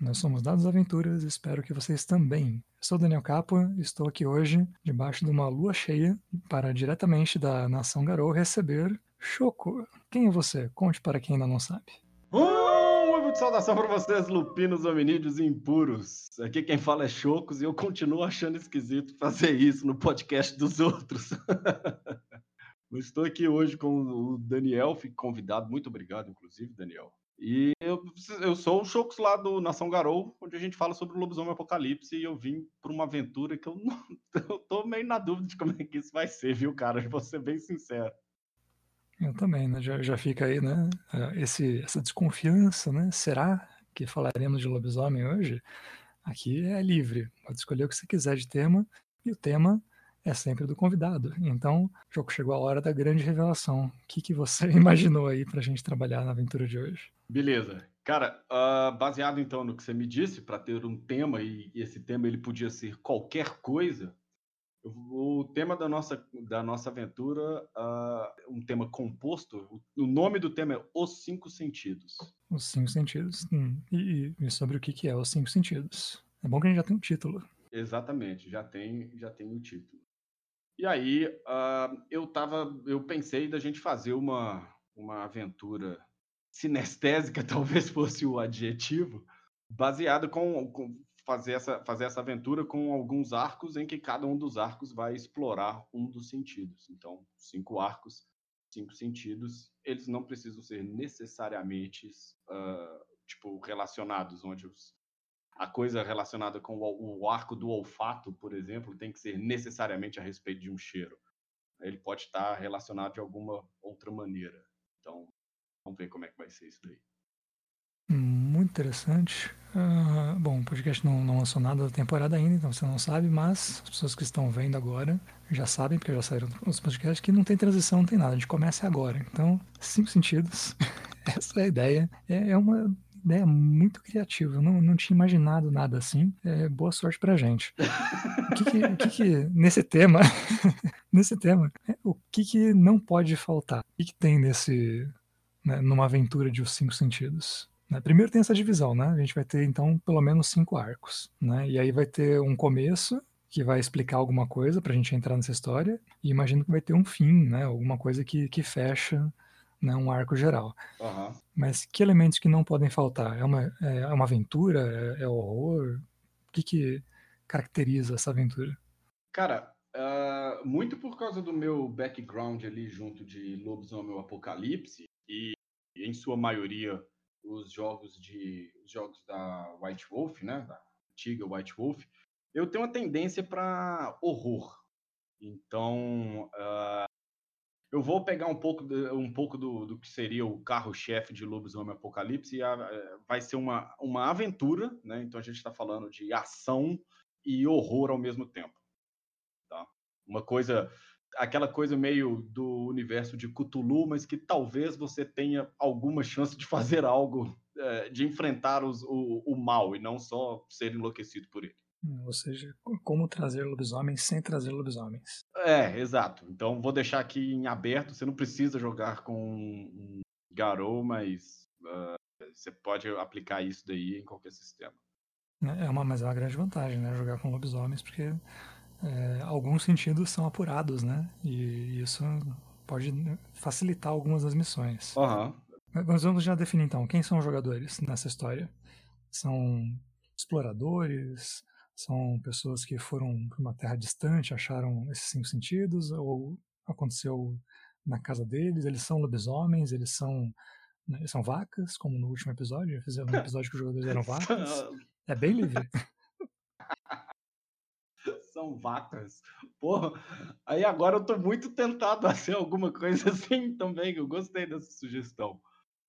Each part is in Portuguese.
Nós somos Dados Aventuras, espero que vocês também. Eu sou Daniel Capua, estou aqui hoje debaixo de uma lua cheia para diretamente da Nação Garou receber Choco. Quem é você? Conte para quem ainda não sabe. Uh, muito saudação para vocês, lupinos, hominídeos impuros. Aqui quem fala é Chocos e eu continuo achando esquisito fazer isso no podcast dos outros. estou aqui hoje com o Daniel, fui convidado, muito obrigado, inclusive, Daniel, e eu, eu sou o Chocos lá do Nação Garou, onde a gente fala sobre o lobisomem apocalipse, e eu vim para uma aventura que eu, não, eu tô meio na dúvida de como é que isso vai ser, viu, cara? Vou ser bem sincero. Eu também, né? Já, já fica aí, né? Esse, essa desconfiança, né? Será que falaremos de lobisomem hoje? Aqui é livre, pode escolher o que você quiser de tema, e o tema é sempre do convidado. Então, jogo chegou a hora da grande revelação. O que, que você imaginou aí para a gente trabalhar na aventura de hoje? Beleza. Cara, uh, baseado então no que você me disse, para ter um tema, e, e, esse tema ele podia ser qualquer coisa, o tema da nossa, da nossa aventura, uh, um tema composto, o, o, nome do tema é Os Cinco Sentidos. Os Cinco Sentidos. Hum. E, e, sobre o que, que é Os Cinco Sentidos? É bom que a gente já tem um título. Exatamente, já tem, já tem o um título. E aí, uh, eu tava, eu pensei da gente fazer uma, uma aventura sinestésica, talvez fosse o adjetivo, baseado com, com, fazer, essa, fazer essa aventura com alguns arcos em que cada um dos arcos vai explorar um dos sentidos. Então, cinco arcos, cinco sentidos, eles não precisam ser necessariamente uh, tipo relacionados, onde os, a coisa relacionada com o, o arco do olfato, por exemplo, tem que ser necessariamente a respeito de um cheiro. Ele pode estar relacionado de alguma outra maneira. Então, Vamos ver como é que vai ser isso daí. Muito interessante. Uh, bom, o podcast não, não lançou nada da temporada ainda, então você não sabe, mas as pessoas que estão vendo agora já sabem, porque já saíram os podcasts, que não tem transição, não tem nada. A gente começa agora. Então, cinco sentidos. Essa é a ideia. É, é uma ideia muito criativa. Não, não tinha imaginado nada assim. É, boa sorte pra gente. O que, que, que, que nesse tema, nesse tema, é, o que, que não pode faltar? O que, que tem nesse né, numa aventura de Os Cinco Sentidos. Né? Primeiro tem essa divisão, né? A gente vai ter, então, pelo menos cinco arcos. Né? E aí vai ter um começo, que vai explicar alguma coisa para a gente entrar nessa história, e imagino que vai ter um fim, né? Alguma coisa que, que fecha né, um arco geral. Uhum. Mas que elementos que não podem faltar? É uma, é, é uma aventura? É, é horror? O que, que caracteriza essa aventura? Cara, uh, muito por causa do meu background ali junto de Lobisomem Apocalipse, e em sua maioria os jogos de os jogos da White Wolf, né, da antiga White Wolf, eu tenho uma tendência para horror. Então, uh, eu vou pegar um pouco, um pouco do, do, que seria o carro-chefe de Lobisomem Apocalipse e uh, vai ser uma, uma aventura, né? Então a gente está falando de ação e horror ao mesmo tempo. Tá? Uma coisa aquela coisa meio do universo de Cthulhu, mas que talvez você tenha alguma chance de fazer algo, é, de enfrentar os, o, o mal e não só ser enlouquecido por ele. Ou seja, como trazer lobisomens sem trazer lobisomens. É, exato. Então vou deixar aqui em aberto. Você não precisa jogar com um Garou, mas uh, você pode aplicar isso daí em qualquer sistema. É uma, mas é uma grande vantagem, né? Jogar com lobisomens, porque é, alguns sentidos são apurados, né? E isso pode facilitar algumas das missões. Uhum. Mas vamos já definir então, quem são os jogadores nessa história? São exploradores? São pessoas que foram para uma terra distante, acharam esses cinco sentidos? Ou aconteceu na casa deles? Eles são lobisomens? Eles são, né, são vacas, como no último episódio? Fizeram um episódio que os jogadores eram vacas. É bem livre. são vacas. Porra, aí agora eu tô muito tentado a ser alguma coisa assim também. Eu gostei dessa sugestão.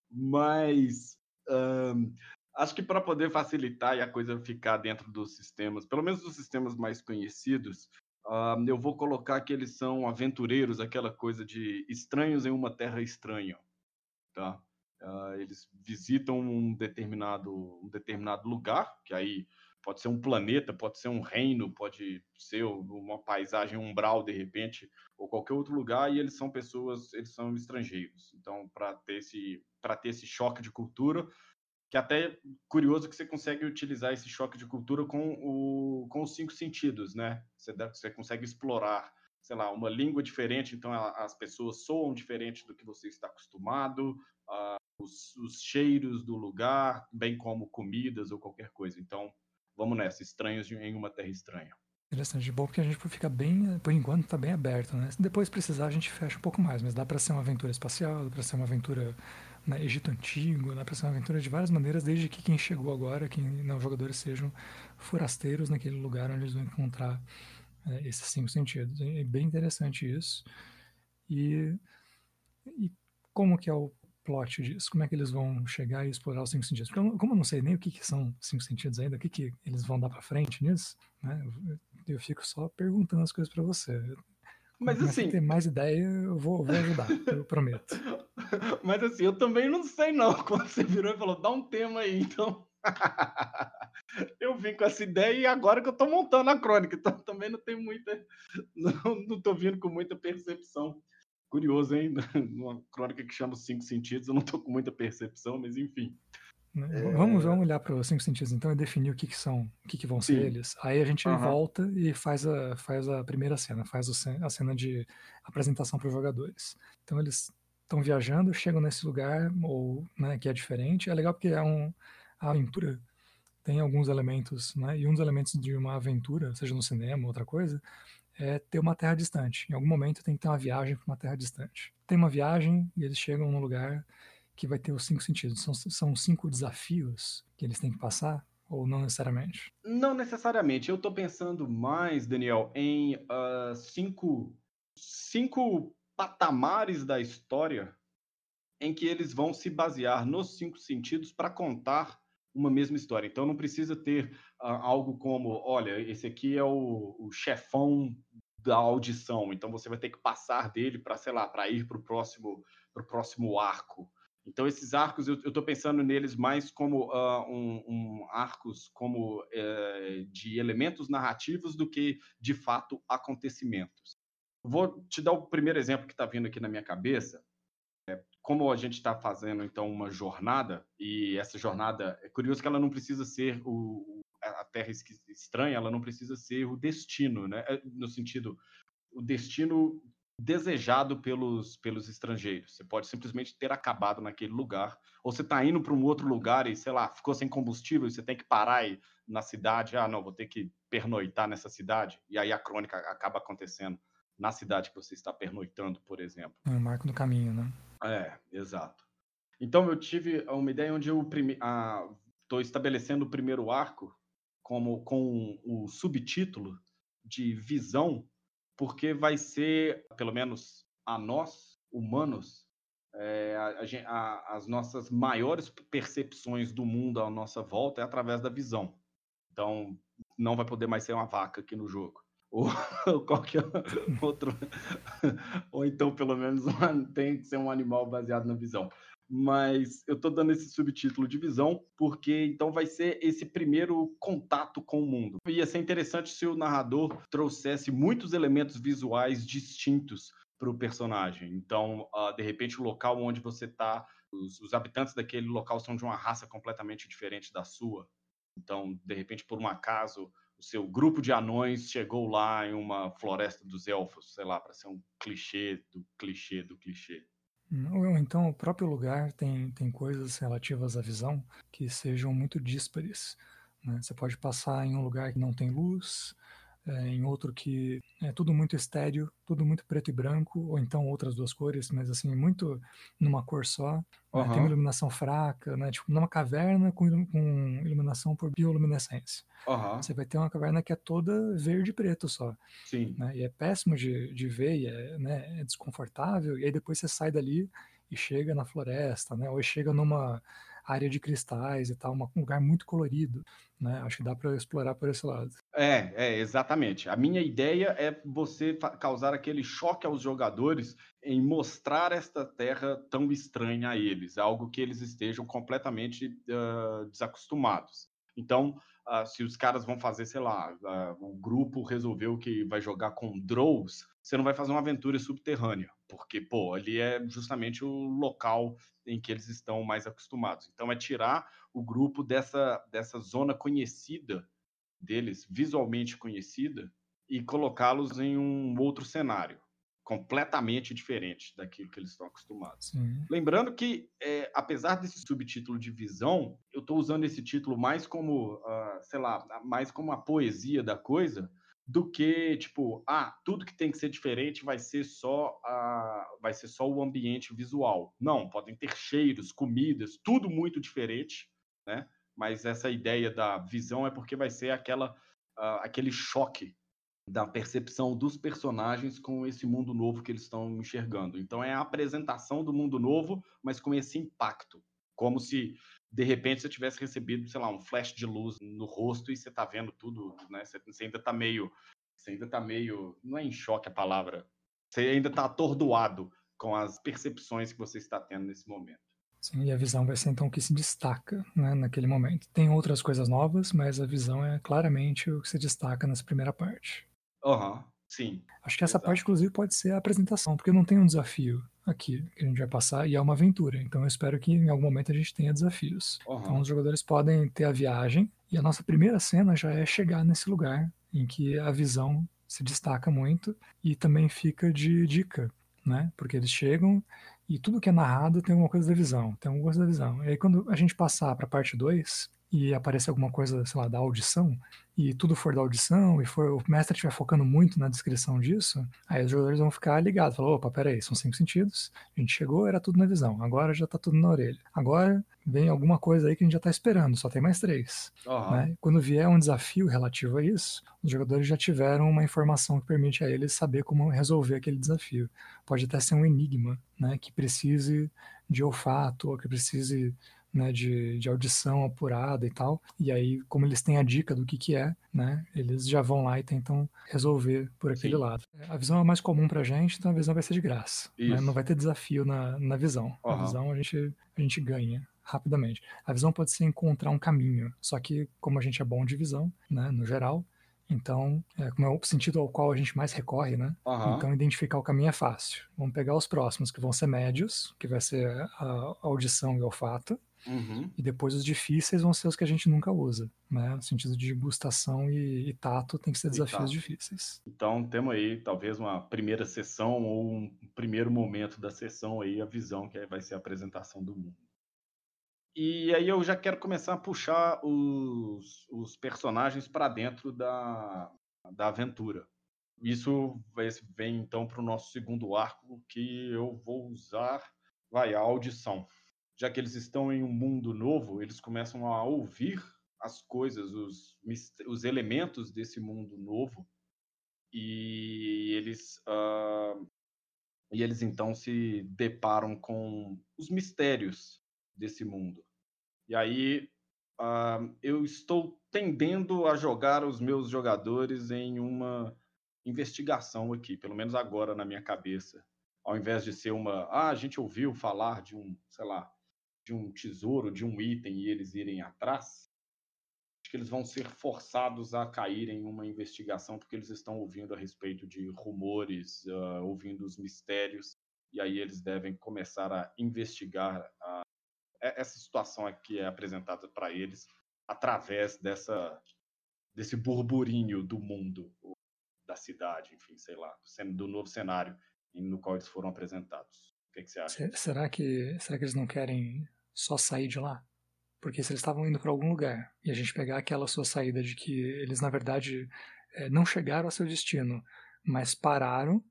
Mas um, acho que para poder facilitar e a coisa ficar dentro dos sistemas, pelo menos dos sistemas mais conhecidos, um, eu vou colocar que eles são aventureiros, aquela coisa de estranhos em uma terra estranha. Tá? Uh, eles visitam um determinado, um determinado lugar, que aí pode ser um planeta, pode ser um reino, pode ser uma paisagem umbral de repente, ou qualquer outro lugar, e eles são pessoas, eles são estrangeiros. Então, para ter para ter esse choque de cultura, que é até curioso que você consegue utilizar esse choque de cultura com, o, com os cinco sentidos, né? Você, você consegue explorar, sei lá, uma língua diferente, então as pessoas soam diferente do que você está acostumado, uh, os, os, cheiros do lugar, bem como comidas ou qualquer coisa. Então, vamos nessa, estranhos em uma terra estranha. Interessante, de bom porque a gente fica bem, por enquanto está bem aberto, né? Se depois precisar a gente fecha um pouco mais, mas dá para ser uma aventura espacial, dá para ser uma aventura né, Egito Antigo, ser uma aventura de várias maneiras, desde que quem chegou agora, quem não jogadores sejam forasteiros naquele lugar onde eles vão encontrar é, esses cinco sentidos. É bem interessante isso. E, e como que é o plot disso? Como é que eles vão chegar e explorar os cinco sentidos? Porque eu, como eu não sei nem o que, que são cinco sentidos ainda, o que, que eles vão dar para frente nisso, né? Eu, eu, fico só perguntando as coisas para você. Mas assim. ter mais ideia, eu vou, vou ajudar, eu prometo. Mas assim, eu também não sei não. Quando você virou e falou, dá um tema aí, então. eu vim com essa ideia e agora que eu tô montando a crônica, então também não tem muita. Não, não tô vindo com muita percepção. Curioso, hein? Uma crônica que chama os cinco sentidos, eu não tô com muita percepção, mas enfim. Né? É... Vamos, vamos olhar para os cinco sentidos então e definir o que, que são, o que, que vão Sim. ser eles. Aí a gente uhum. volta e faz a, faz a primeira cena, faz a cena de apresentação para os jogadores. Então eles estão viajando, chegam nesse lugar ou né, que é diferente. É legal porque é um, a aventura tem alguns elementos, né? E um dos elementos de uma aventura, seja no cinema ou outra coisa, é ter uma terra distante. Em algum momento tem que ter uma viagem para uma terra distante. Tem uma viagem e eles chegam num lugar que vai ter os cinco sentidos? São, são cinco desafios que eles têm que passar? Ou não necessariamente? Não necessariamente. Eu estou pensando mais, Daniel, em uh, cinco, cinco patamares da história em que eles vão se basear nos cinco sentidos para contar uma mesma história. Então não precisa ter uh, algo como, olha, esse aqui é o, o, chefão da audição, então você vai ter que passar dele para, sei lá, para ir para o próximo, próximo arco. Então, esses arcos, eu estou pensando neles mais como uh, um, um, arcos como uh, de elementos narrativos do que, de fato, acontecimentos. Vou te dar o primeiro exemplo que está vindo aqui na minha cabeça. É, como a gente está fazendo, então, uma jornada, e essa jornada, é curioso que ela não precisa ser o, a Terra Estranha, ela não precisa ser o destino, né? É, no sentido, o destino desejado pelos, pelos estrangeiros. Você pode simplesmente ter acabado naquele lugar, ou você está indo para um outro lugar e, sei lá, ficou sem combustível e você tem que parar e, na cidade. Ah, não, vou ter que pernoitar nessa cidade. E aí a crônica acaba acontecendo na cidade que você está pernoitando, por exemplo. É um marco no caminho, né? É, exato. Então eu tive uma ideia onde eu estou estabelecendo o primeiro arco como com o subtítulo de visão porque vai ser, pelo menos a nós, humanos, é, a, a, as nossas maiores percepções do mundo à nossa volta é através da visão. Então, não vai poder mais ser uma vaca aqui no jogo. Ou, ou qualquer outro. ou então, pelo menos, tem que ser um animal baseado na visão mas eu estou dando esse subtítulo de visão porque então vai ser esse primeiro contato com o mundo. Ia ser interessante se o narrador trouxesse muitos elementos visuais distintos para o personagem. Então, uh, de repente, o local onde você está, os, os habitantes daquele local são de uma raça completamente diferente da sua. Então, de repente, por um acaso, o seu grupo de anões chegou lá em uma floresta dos elfos, sei lá, para ser um clichê do clichê do clichê. Ou então o próprio lugar tem, tem coisas relativas à visão que sejam muito díspares. Né? Você pode passar em um lugar que não tem luz, é, em outro que é tudo muito estéreo, tudo muito preto e branco, ou então outras duas cores, mas assim, muito numa cor só. Uhum. Né? Tem uma iluminação fraca, né? Tipo, numa caverna com, com iluminação por bioluminescência. Uhum. Você vai ter uma caverna que é toda verde e preto só. Sim. Né? E é péssimo de, de ver, e é, né, é desconfortável, e aí depois você sai dali e chega na floresta, né? Ou chega numa área de cristais e tal, um lugar muito colorido, né? Acho que dá para explorar por esse lado. É, é, exatamente. A minha ideia é você causar aquele choque aos jogadores em mostrar esta terra tão estranha a eles, algo que eles estejam completamente uh, desacostumados. Então, uh, se os caras vão fazer, sei lá, uh, o grupo resolveu que vai jogar com drones, você não vai fazer uma aventura subterrânea, porque, pô, ali é justamente o local em que eles estão mais acostumados. Então, é tirar o grupo dessa, dessa zona conhecida deles, visualmente conhecida, e colocá-los em um outro cenário completamente diferente daquilo que eles estão acostumados. Sim. Lembrando que, é, apesar desse subtítulo de visão, eu estou usando esse título mais como, uh, sei lá, mais como a poesia da coisa, do que tipo, ah, tudo que tem que ser diferente vai ser só a, vai ser só o ambiente visual. Não, podem ter cheiros, comidas, tudo muito diferente, né? Mas essa ideia da visão é porque vai ser aquela, uh, aquele choque da percepção dos personagens com esse mundo novo que eles estão enxergando. Então é a apresentação do mundo novo, mas com esse impacto, como se de repente você tivesse recebido, sei lá, um flash de luz no rosto e você está vendo tudo, né? Você, você ainda está meio, você ainda tá meio, não é em choque a palavra, você ainda está atordoado com as percepções que você está tendo nesse momento. Sim, e a visão vai ser então o que se destaca né, naquele momento. Tem outras coisas novas, mas a visão é claramente o que se destaca nessa primeira parte. Aham, uhum, sim. Acho que essa Exato. parte, inclusive, pode ser a apresentação, porque não tem um desafio aqui que a gente vai passar e é uma aventura. Então eu espero que em algum momento a gente tenha desafios. Uhum. Então os jogadores podem ter a viagem e a nossa primeira cena já é chegar nesse lugar em que a visão se destaca muito e também fica de dica, né? Porque eles chegam e tudo que é narrado tem alguma coisa da visão, tem alguma coisa da visão. E aí quando a gente passar para a parte 2, e aparecer alguma coisa, sei lá, da audição, e tudo for da audição, e for o mestre estiver focando muito na descrição disso, aí os jogadores vão ficar ligados, falar, opa, peraí, são cinco sentidos, a gente chegou, era tudo na visão, agora já tá tudo na orelha. Agora vem alguma coisa aí que a gente já tá esperando, só tem mais três. Uhum. Né? Quando vier um desafio relativo a isso, os jogadores já tiveram uma informação que permite a eles saber como resolver aquele desafio. Pode até ser um enigma, né, que precise de olfato, ou que precise né, de, de audição apurada e tal. E aí, como eles têm a dica do que, que é, né, eles já vão lá e tentam resolver por aquele Sim. lado. A visão é mais comum pra gente, então a visão vai ser de graça. Né? Não vai ter desafio na, na visão. Uhum. A visão a gente, a gente ganha rapidamente. A visão pode ser encontrar um caminho, só que como a gente é bom de visão, né, no geral, então, é, como é o sentido ao qual a gente mais recorre, né? Uhum. Então, identificar o caminho é fácil. Vamos pegar os próximos, que vão ser médios, que vai ser a audição e olfato. Uhum. E depois os difíceis vão ser os que a gente nunca usa, né? No sentido de gustação e, e tato tem que ser desafios difíceis. Então temos aí talvez uma primeira sessão ou um primeiro momento da sessão aí, a visão que vai ser a apresentação do mundo. E aí eu já quero começar a puxar os, os personagens para dentro da, da aventura. Isso vem então para o nosso segundo arco, que eu vou usar, vai, a audição já que eles estão em um mundo novo, eles começam a ouvir as coisas, os, os elementos desse mundo novo, e eles, uh, e eles então se deparam com os mistérios desse mundo. E aí uh, eu estou tendendo a jogar os meus jogadores em uma investigação aqui, pelo menos agora na minha cabeça. Ao invés de ser uma, ah, a gente ouviu falar de um, sei lá, de um tesouro, de um item e eles irem atrás, acho que eles vão ser forçados a cair em uma investigação porque eles estão ouvindo a respeito de rumores, uh, ouvindo os mistérios, e aí eles devem começar a investigar a, essa situação aqui é apresentada para eles através dessa desse burburinho do mundo, da cidade, enfim, sei lá, do novo cenário no qual eles foram apresentados. O que, que, você acha? Será que, será que eles não querem só sair de lá? Porque se eles estavam indo para algum lugar e a gente pegar aquela sua saída de que eles, na verdade, é, não chegaram ao seu destino, mas pararam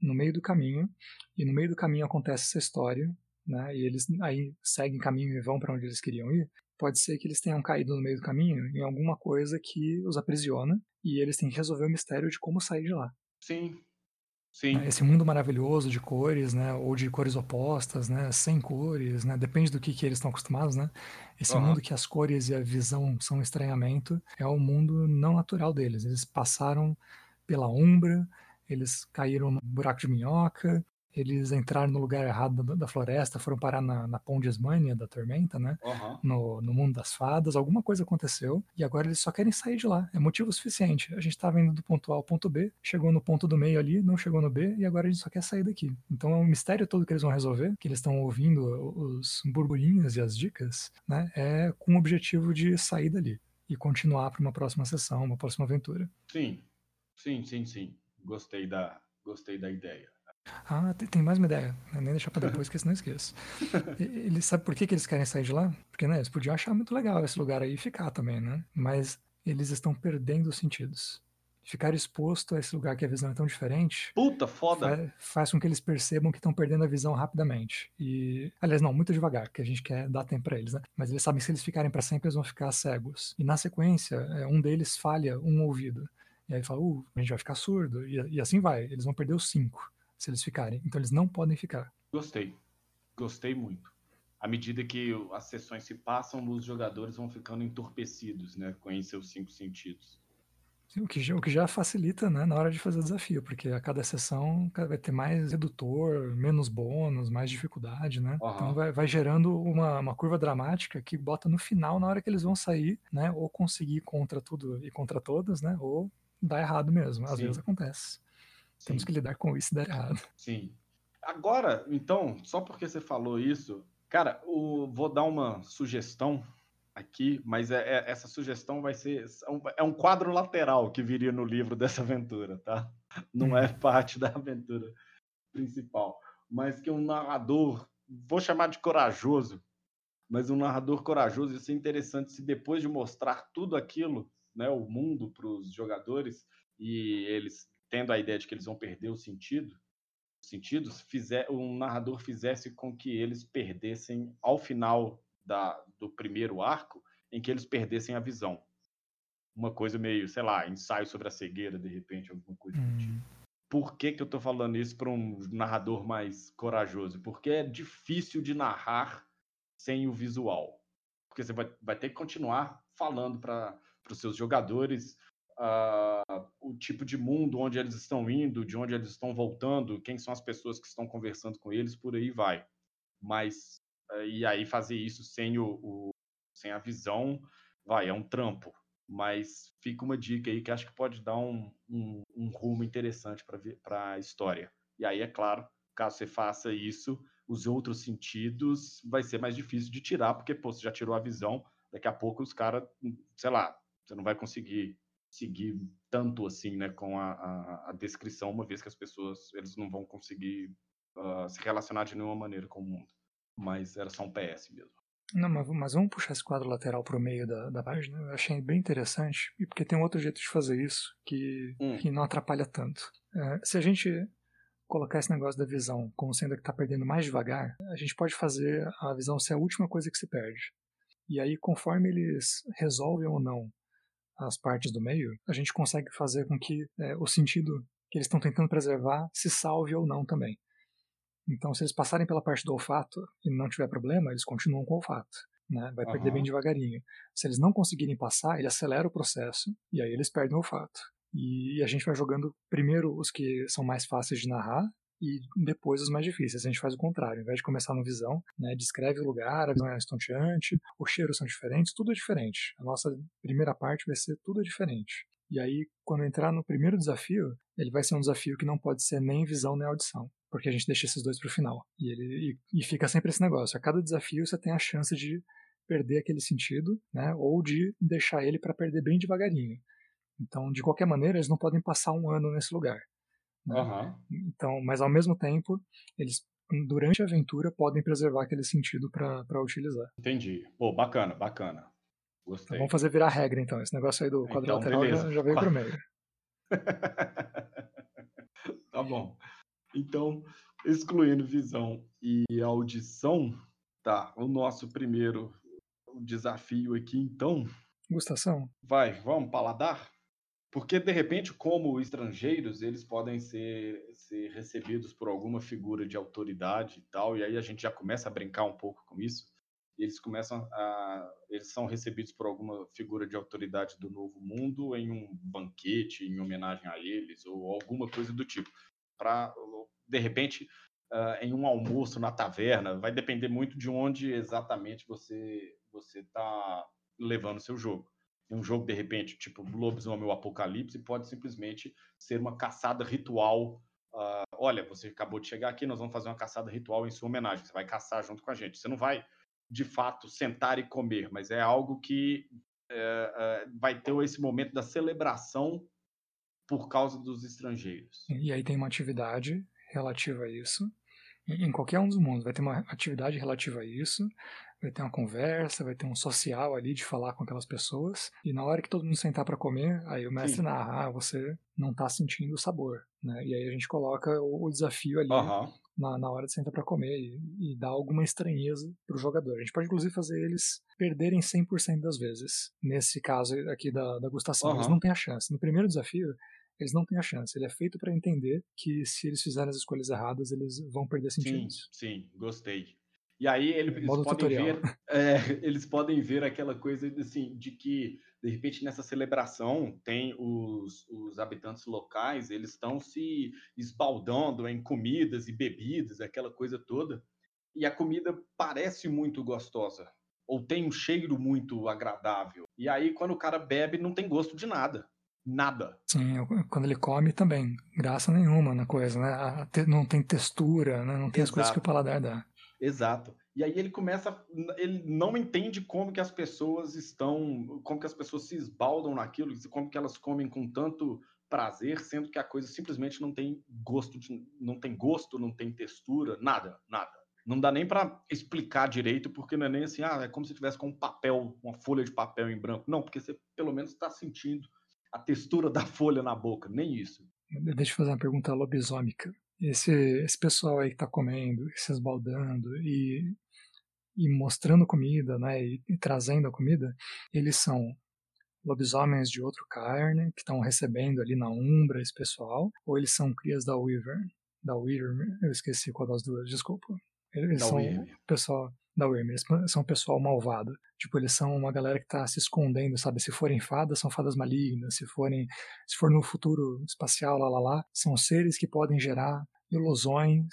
no meio do caminho, e no meio do caminho acontece essa história, né, e eles aí seguem caminho e vão para onde eles queriam ir, pode ser que eles tenham caído no meio do caminho em alguma coisa que os aprisiona e eles têm que resolver o mistério de como sair de lá. Sim, Sim. Esse mundo maravilhoso de cores, né? Ou de cores opostas, né? Sem cores, né? Depende do que, que eles estão acostumados, né? Esse uhum. mundo que as cores e a visão são um estranhamento é o mundo não natural deles. Eles passaram pela umbra, eles caíram no buraco de minhoca, eles entraram no lugar errado da, da floresta, foram parar na, na Pondesmania da tormenta, né? Uhum. No, no mundo das fadas, alguma coisa aconteceu e agora eles só querem sair de lá. É motivo suficiente. A gente estava indo do ponto A ao ponto B, chegou no ponto do meio ali, não chegou no B e agora a gente só quer sair daqui. Então é um mistério todo que eles vão resolver, que eles estão ouvindo os burburinhos e as dicas, né? É com o objetivo de sair dali e continuar para uma próxima sessão, uma próxima aventura. Sim, sim, sim, sim. Gostei da, gostei da ideia. Ah, tem mais uma ideia. Nem deixar para depois, que senão esqueço. Eles sabem por que, que eles querem sair de lá? Porque né, eles podiam achar muito legal esse lugar aí e ficar também, né? Mas eles estão perdendo os sentidos. Ficar exposto a esse lugar que a visão é tão diferente. Puta, foda! Faz, faz com que eles percebam que estão perdendo a visão rapidamente. E. Aliás, não, muito devagar, que a gente quer dar tempo para eles, né? Mas eles sabem que se eles ficarem para sempre, eles vão ficar cegos. E na sequência, é, um deles falha um ouvido. E aí fala, uh, a gente vai ficar surdo. E, e assim vai. Eles vão perder os cinco se eles ficarem. Então eles não podem ficar. Gostei. Gostei muito. À medida que as sessões se passam, os jogadores vão ficando entorpecidos, né? Com seus cinco sentidos. O que, já, o que já facilita né, na hora de fazer o desafio, porque a cada sessão vai ter mais redutor, menos bônus, mais dificuldade, né? Uhum. Então vai, vai gerando uma, uma curva dramática que bota no final, na hora que eles vão sair, né? Ou conseguir contra tudo e contra todas, né? Ou dá errado mesmo. Às Sim. vezes acontece. Temos que lidar com isso e dar errado. Sim. Agora, então, só porque você falou isso, cara, o, vou dar uma sugestão aqui, mas é, é, essa sugestão vai ser é um quadro lateral que viria no livro dessa aventura, tá? Não é uhum. parte da aventura principal, mas que um narrador, vou chamar de corajoso, mas um narrador corajoso, isso é interessante se depois de mostrar tudo aquilo, né, o mundo para os jogadores e eles tendo a ideia de que eles vão perder o sentido, sentidos, fizer, um narrador fizesse com que eles perdessem ao final da, do primeiro arco, em que eles perdessem a visão. Uma coisa meio, sei lá, ensaio sobre a cegueira, de repente, alguma coisa hum. do tipo. Por que, que eu estou falando isso para um narrador mais corajoso? Porque é difícil de narrar sem o visual. Porque você vai, vai ter que continuar falando para os seus jogadores uh, o tipo de mundo onde eles estão indo, de onde eles estão voltando, quem são as pessoas que estão conversando com eles, por aí vai. Mas uh, e aí fazer isso sem o, o, sem a visão, vai, é um trampo. Mas fica uma dica aí que acho que pode dar um, um, um rumo interessante para a história. E aí, é claro, caso você faça isso, os outros sentidos vai ser mais difícil de tirar, porque pô, você já tirou a visão, daqui a pouco os caras, sei lá, você não vai conseguir seguir tanto assim, né, com a, a, a, descrição, uma vez que as pessoas eles não vão conseguir uh, se relacionar de nenhuma maneira com o mundo. Mas era só um PS mesmo. Não, mas, mas vamos puxar esse quadro lateral para o meio da, da página. Eu achei bem interessante, e porque tem um outro jeito de fazer isso que, hum. que não atrapalha tanto. É, se a gente colocar esse negócio da visão como sendo a que está perdendo mais devagar, a gente pode fazer a visão ser a última coisa que se perde. E aí, conforme eles resolvem ou não as partes do meio, a gente consegue fazer com que é, o sentido que eles estão tentando preservar se salve ou não também. Então, se eles passarem pela parte do olfato e não tiver problema, eles continuam com o olfato. Né? Vai uhum. perder bem devagarinho. Se eles não conseguirem passar, ele acelera o processo e aí eles perdem o olfato. E a gente vai jogando primeiro os que são mais fáceis de narrar e depois os mais difíceis. A gente faz o contrário. Ao invés de começar no visão, né, descreve o lugar, a visão é estonteante, os cheiros são diferentes, tudo é diferente. A nossa primeira parte vai ser tudo diferente. E aí, quando entrar no primeiro desafio, ele vai ser um desafio que não pode ser nem visão nem audição, porque a gente deixa esses dois para o final. E, ele, e, e fica sempre esse negócio. A cada desafio você tem a chance de perder aquele sentido, né, ou de deixar ele para perder bem devagarinho. Então, de qualquer maneira, eles não podem passar um ano nesse lugar. Né? Uhum. Então, mas ao mesmo tempo, eles durante a aventura podem preservar aquele sentido para utilizar. Entendi. Pô, bacana, bacana. Gostei. Então, vamos fazer virar regra então. Esse negócio aí do então, quadrilateral então, já, já, veio para o meio. tá bom. Então, excluindo visão e audição, tá. O nosso primeiro desafio aqui, então. Gustação. Vai, vamos paladar? Porque, de repente, como estrangeiros, eles podem ser, ser recebidos por alguma figura de autoridade e tal, e aí a gente já começa a brincar um pouco com isso. Eles começam a. Eles são recebidos por alguma figura de autoridade do Novo Mundo em um banquete em homenagem a eles, ou alguma coisa do tipo. Para, de repente, uh, em um almoço na taverna. Vai depender muito de onde exatamente você você está levando o seu jogo. Um jogo, de repente, tipo Lobisomem ou Apocalipse, pode simplesmente ser uma caçada ritual. Uh, olha, você acabou de chegar aqui, nós vamos fazer uma caçada ritual em sua homenagem. Você vai caçar junto com a gente. Você não vai, de fato, sentar e comer, mas é algo que é, é, vai ter esse momento da celebração por causa dos estrangeiros. E aí tem uma atividade relativa a isso. Em qualquer um dos mundos vai ter uma atividade relativa a isso, vai ter uma conversa, vai ter um social ali de falar com aquelas pessoas. E na hora que todo mundo sentar para comer, aí o mestre Sim. narra, ah, você não está sentindo o sabor, né? E aí a gente coloca o, o desafio ali uhum. na, na hora de sentar para comer e, e dá alguma estranheza para o jogador. A gente pode inclusive fazer eles perderem 100% das vezes. Nesse caso aqui da, da gustação, uhum. eles não têm a chance. No primeiro desafio, eles não têm a chance. Ele é feito para entender que se eles fizerem as escolhas erradas, eles vão perder sentidos. Sim, sim, gostei. E aí eles, eles podem tutorial. ver, é, eles podem ver aquela coisa assim de que de repente nessa celebração tem os, os habitantes locais, eles estão se esbaldando em comidas e bebidas, aquela coisa toda, e a comida parece muito gostosa ou tem um cheiro muito agradável. E aí quando o cara bebe não tem gosto de nada nada. Sim, quando ele come também, graça nenhuma na coisa, né? Não tem textura, né? não tem Exato. as coisas que o paladar dá. Exato. E aí ele começa, ele não entende como que as pessoas estão, como que as pessoas se esbaldam naquilo, como que elas comem com tanto prazer, sendo que a coisa simplesmente não tem gosto, de, não tem gosto, não tem textura, nada, nada. Não dá nem para explicar direito, porque não é nem assim, ah, é como se tivesse com um papel, uma folha de papel em branco. Não, porque você pelo menos está sentindo a textura da folha na boca, nem isso. Deixa eu fazer uma pergunta lobisômica. Esse, esse pessoal aí que está comendo, se esbaldando e, e mostrando comida, né, e, e trazendo a comida, eles são lobisomens de outro carne que estão recebendo ali na Umbra esse pessoal, ou eles são crias da Weaver? Da Weaver, eu esqueci qual das duas, desculpa. Eles da são Weaver. pessoal da Wyrm. Eles são um pessoal malvado. Tipo, eles são uma galera que tá se escondendo, sabe? Se forem fadas, são fadas malignas. Se forem, se for no futuro espacial, lá, lá, lá, são seres que podem gerar ilusões,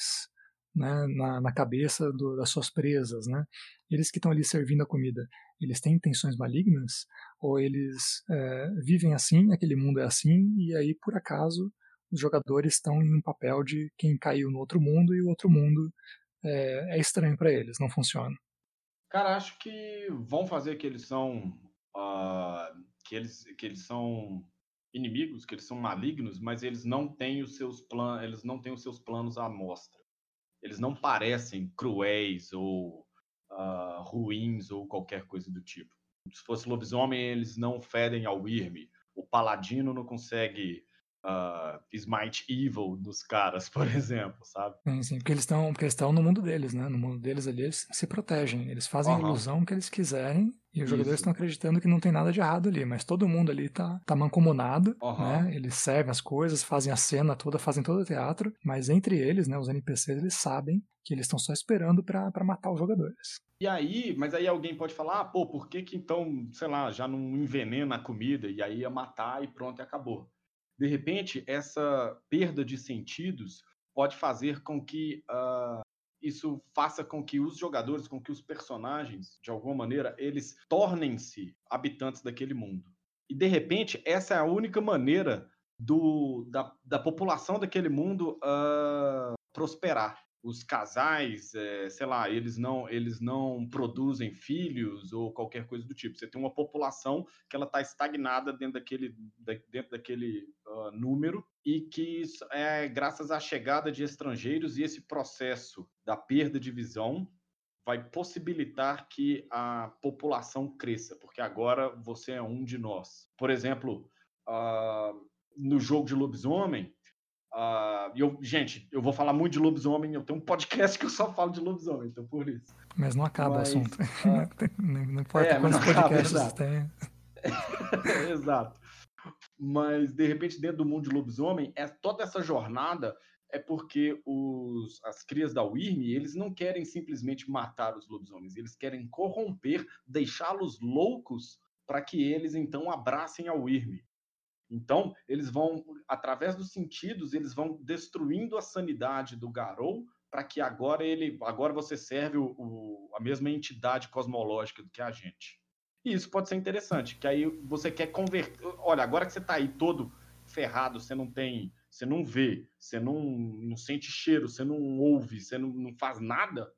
né, na, na cabeça do, das suas presas, né? Eles que estão ali servindo a comida, eles têm intenções malignas ou eles é, vivem assim, aquele mundo é assim e aí por acaso os jogadores estão em um papel de quem caiu no outro mundo e o outro mundo é, é estranho para eles, não funciona. Cara, acho que vão fazer que eles são uh, que eles que eles são inimigos, que eles são malignos, mas eles não têm os seus planos, eles não têm os seus planos à mostra. Eles não parecem cruéis ou uh, ruins ou qualquer coisa do tipo. Se fosse lobisomem, eles não fedem ao Irme. O paladino não consegue uh, Smite Evil dos caras, por exemplo, sabe? Sim, sim, porque eles estão porque estão no mundo deles, né? No mundo deles ali eles se protegem, eles fazem uhum. a ilusão que eles quiserem e os jogadores estão acreditando que não tem nada de errado ali, mas todo mundo ali tá, tá mancomunado, uhum. né? Eles servem as coisas, fazem a cena toda, fazem todo o teatro, mas entre eles, né, os NPCs, eles sabem que eles estão só esperando para matar os jogadores. E aí, mas aí alguém pode falar, ah, pô, por que que então, sei lá, já não envenena a comida e aí ia matar e pronto, e acabou. De repente, essa perda de sentidos pode fazer com que uh, isso faça com que os jogadores, com que os personagens, de alguma maneira, eles tornem-se habitantes daquele mundo. E de repente, essa é a única maneira do, da, da população daquele mundo uh, prosperar os casais, é, sei lá, eles não, eles não produzem filhos ou qualquer coisa do tipo. Você tem uma população que ela está estagnada dentro daquele, dentro daquele uh, número e que é graças à chegada de estrangeiros e esse processo da perda de visão vai possibilitar que a população cresça, porque agora você é um de nós. Por exemplo, uh, no jogo de lobisomem, Uh, eu, gente, eu vou falar muito de lobisomem. Eu tenho um podcast que eu só falo de lobisomem, então por isso. Mas não acaba Mas, o assunto. Uh, não, importa é, quantos podcasts acaba, tem. exato. Mas, de repente, dentro do mundo de lobisomem, é toda essa jornada é porque os, as crias da Wyrm, eles não querem simplesmente matar os lobisomens, eles querem corromper, deixá-los loucos para que eles então abracem a Wyrm. Então, eles vão, através dos sentidos, eles vão destruindo a sanidade do Garou para que agora ele, agora você serve o, o, a mesma entidade cosmológica do que a gente. E isso pode ser interessante, que aí você quer converter. Olha, agora que você está aí todo ferrado, você não tem, você não vê, você não, não sente cheiro, você não ouve, você não, não faz nada.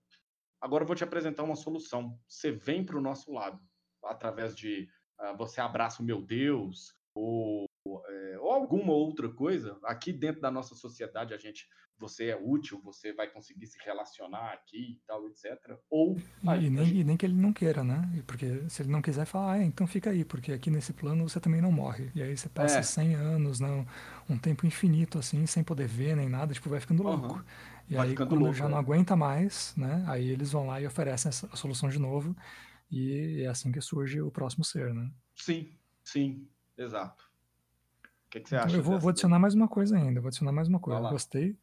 Agora eu vou te apresentar uma solução. Você vem para o nosso lado através de uh, você abraça o meu Deus ou, é, ou alguma outra coisa. Aqui dentro da nossa sociedade a gente você é útil, você vai conseguir se relacionar aqui e tal, etc. Ou. E, nem, e nem que ele não queira, né? Porque se ele não quiser, fala, ah, então fica aí, porque aqui nesse plano você também não morre. E aí você passa é. 100 anos, não, um tempo infinito, assim, sem poder ver nem nada, tipo, vai ficando louco. Uhum. E vai aí, quando louco, já é. não aguenta mais, né? Aí eles vão lá e oferecem a solução de novo. E é assim que surge o próximo ser, né? Sim, sim, exato. O que, que você acha? Eu vou, vou adicionar mais uma coisa ainda, vou adicionar mais uma coisa. Eu gostei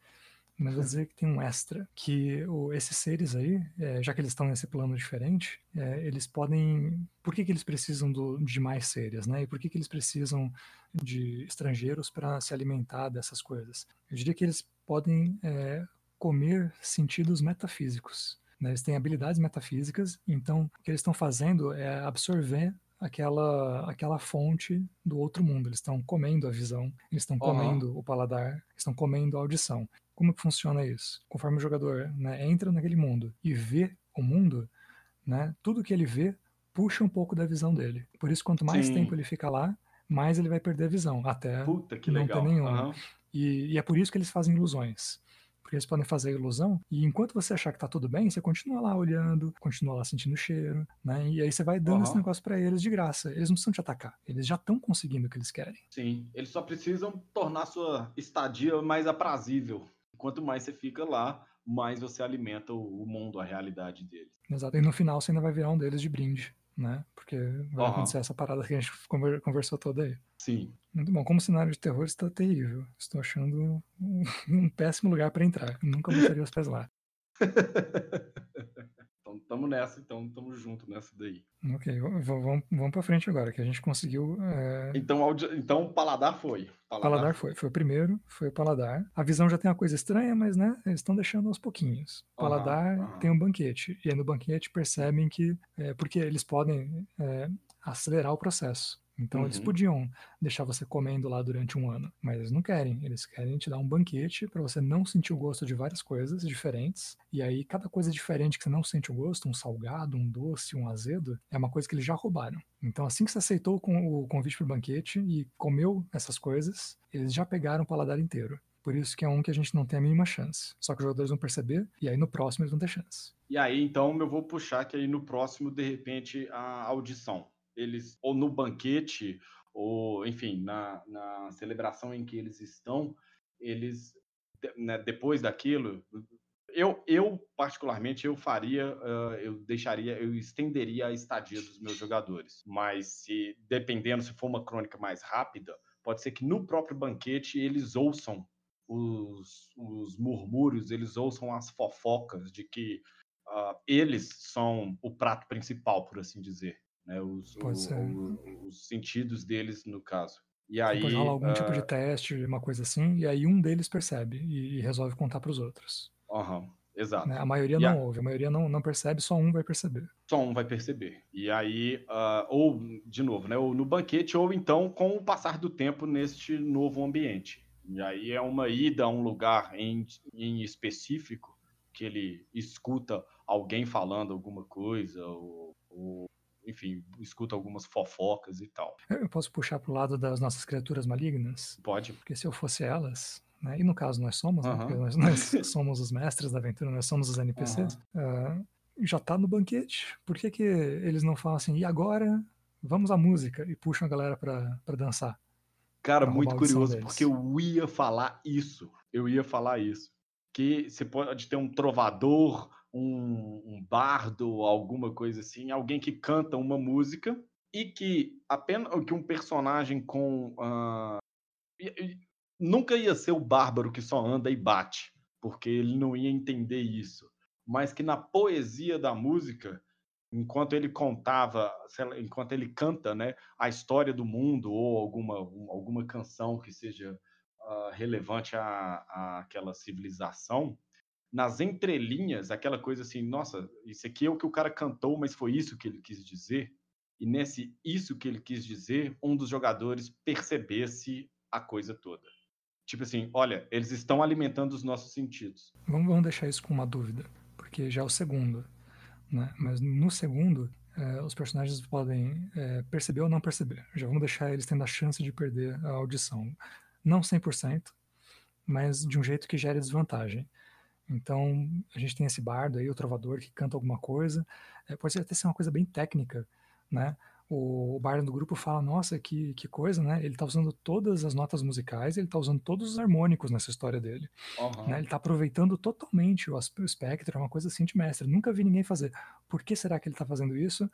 mas vou dizer que tem um extra, que o, esses seres aí, é, já que eles estão nesse plano diferente, é, eles podem... Por que, que eles precisam do, de mais seres, né? E por que, que eles precisam de estrangeiros para se alimentar dessas coisas? Eu diria que eles podem é, comer sentidos metafísicos. Né? Eles têm habilidades metafísicas, então o que eles estão fazendo é absorver aquela, aquela fonte do outro mundo. Eles estão comendo a visão, eles estão comendo uhum. o paladar, estão comendo a audição. Como que funciona isso? Conforme o jogador né, entra naquele mundo e vê o mundo, né, tudo que ele vê puxa um pouco da visão dele. Por isso, quanto mais Sim. tempo ele fica lá, mais ele vai perder a visão, até Puta, não legal. ter nenhuma. Uhum. E, e, é por isso que eles fazem ilusões. Porque eles podem fazer a ilusão, e enquanto você achar que tá tudo bem, você continua lá olhando, continua lá sentindo o cheiro, né? E aí você vai dando uhum. esse negócio para eles de graça. Eles não precisam te atacar, eles já estão conseguindo o que eles querem. Sim, eles só precisam tornar sua estadia mais aprazível. Quanto mais você fica lá, mais você alimenta o mundo, a realidade dele. Exato. E no final você ainda vai virar um deles de brinde, né? Porque vai uhum. acontecer essa parada que a gente conversou toda aí. Sim. Muito bom. Como cenário de terror está terrível. Estou achando um, um péssimo lugar para entrar. Nunca botaria os pés lá. Então tamo nessa, então tamo junto nessa daí. Ok, vamos, vamos pra frente agora, que a gente conseguiu. É... Então, então o paladar foi. Paladar, paladar foi. foi o primeiro, foi o paladar. A visão já tem uma coisa estranha, mas né, eles estão deixando aos pouquinhos. Paladar tem um banquete. E aí no banquete percebem que. É, porque eles podem é, acelerar o processo. Então uhum. eles podiam deixar você comendo lá durante um ano, mas eles não querem. Eles querem te dar um banquete para você não sentir o gosto de várias coisas diferentes. E aí cada coisa diferente que você não sente o gosto, um salgado, um doce, um azedo, é uma coisa que eles já roubaram. Então assim que você aceitou o convite para o banquete e comeu essas coisas, eles já pegaram o paladar inteiro. Por isso que é um que a gente não tem a mínima chance. Só que os jogadores vão perceber e aí no próximo eles vão ter chance. E aí então eu vou puxar que aí no próximo de repente a audição eles, ou no banquete, ou enfim, na, na celebração em que eles estão, eles, né, depois daquilo, eu, eu particularmente eu faria, uh, eu deixaria, eu estenderia a estadia dos meus jogadores. Mas se dependendo se for uma crônica mais rápida, pode ser que no próprio banquete eles ouçam os, os murmúrios, eles ouçam as fofocas de que uh, eles são o prato principal, por assim dizer né? Os, o, os sentidos deles no caso. E aí pode rolar algum uh... tipo de ah teste, uma coisa assim, e aí um deles percebe e, resolve contar para os outros. Uhum, exato. Né? A maioria e não ouve, a maioria não, não percebe, só um vai perceber. Só um vai perceber. E aí, uh, ou de novo, né? Ou no banquete, ou então com o passar do tempo neste novo ambiente. E aí é uma ida a um lugar em, em específico que ele escuta alguém falando alguma coisa, ou, ou enfim, escuta algumas fofocas e tal. Eu posso puxar pro lado das nossas criaturas malignas? Pode. Porque se eu fosse elas, né, e no caso nós somos, né, porque nós, nós, somos os mestres da aventura, nós somos os NPCs, uh, já tá no banquete. Por que, que eles não falam assim, e agora vamos à música e puxam a galera para dançar? Cara, muito curioso, porque eu ia falar isso. Eu ia falar isso. Que você pode ter um trovador, um, um bardo, alguma coisa assim, alguém que canta uma música e que apenas que um personagem com uh, nunca ia ser o bárbaro que só anda e bate, porque ele não ia entender isso, mas que na poesia da música, enquanto ele contava, enquanto ele canta, né, a história do mundo ou alguma alguma canção que seja uh, relevante à, àquela civilização, nas entrelinhas, aquela coisa assim, nossa, isso aqui é o que o cara cantou, mas foi isso que ele quis dizer. E nesse isso que ele quis dizer, um dos jogadores percebesse a coisa toda. Tipo assim, olha, eles estão alimentando os nossos sentidos. Vamos, deixar isso com uma dúvida, porque já é o segundo. Né? Mas no segundo, é, os personagens podem é, perceber ou não perceber. Já vamos deixar eles tendo a chance de perder a audição. Não 100%, mas de um jeito que gere desvantagem. Então, a gente tem esse bardo aí, o trovador, que canta alguma coisa. É, pode até ser uma coisa bem técnica, né? O, o bardo do grupo fala, nossa, que, que coisa, né? Ele tá usando todas as notas musicais, ele tá usando todos os harmônicos nessa história dele. Uhum. Né? Ele tá aproveitando totalmente o, o espectro, é uma coisa assim de mestre. Nunca vi ninguém fazer. Por que será que ele tá fazendo isso?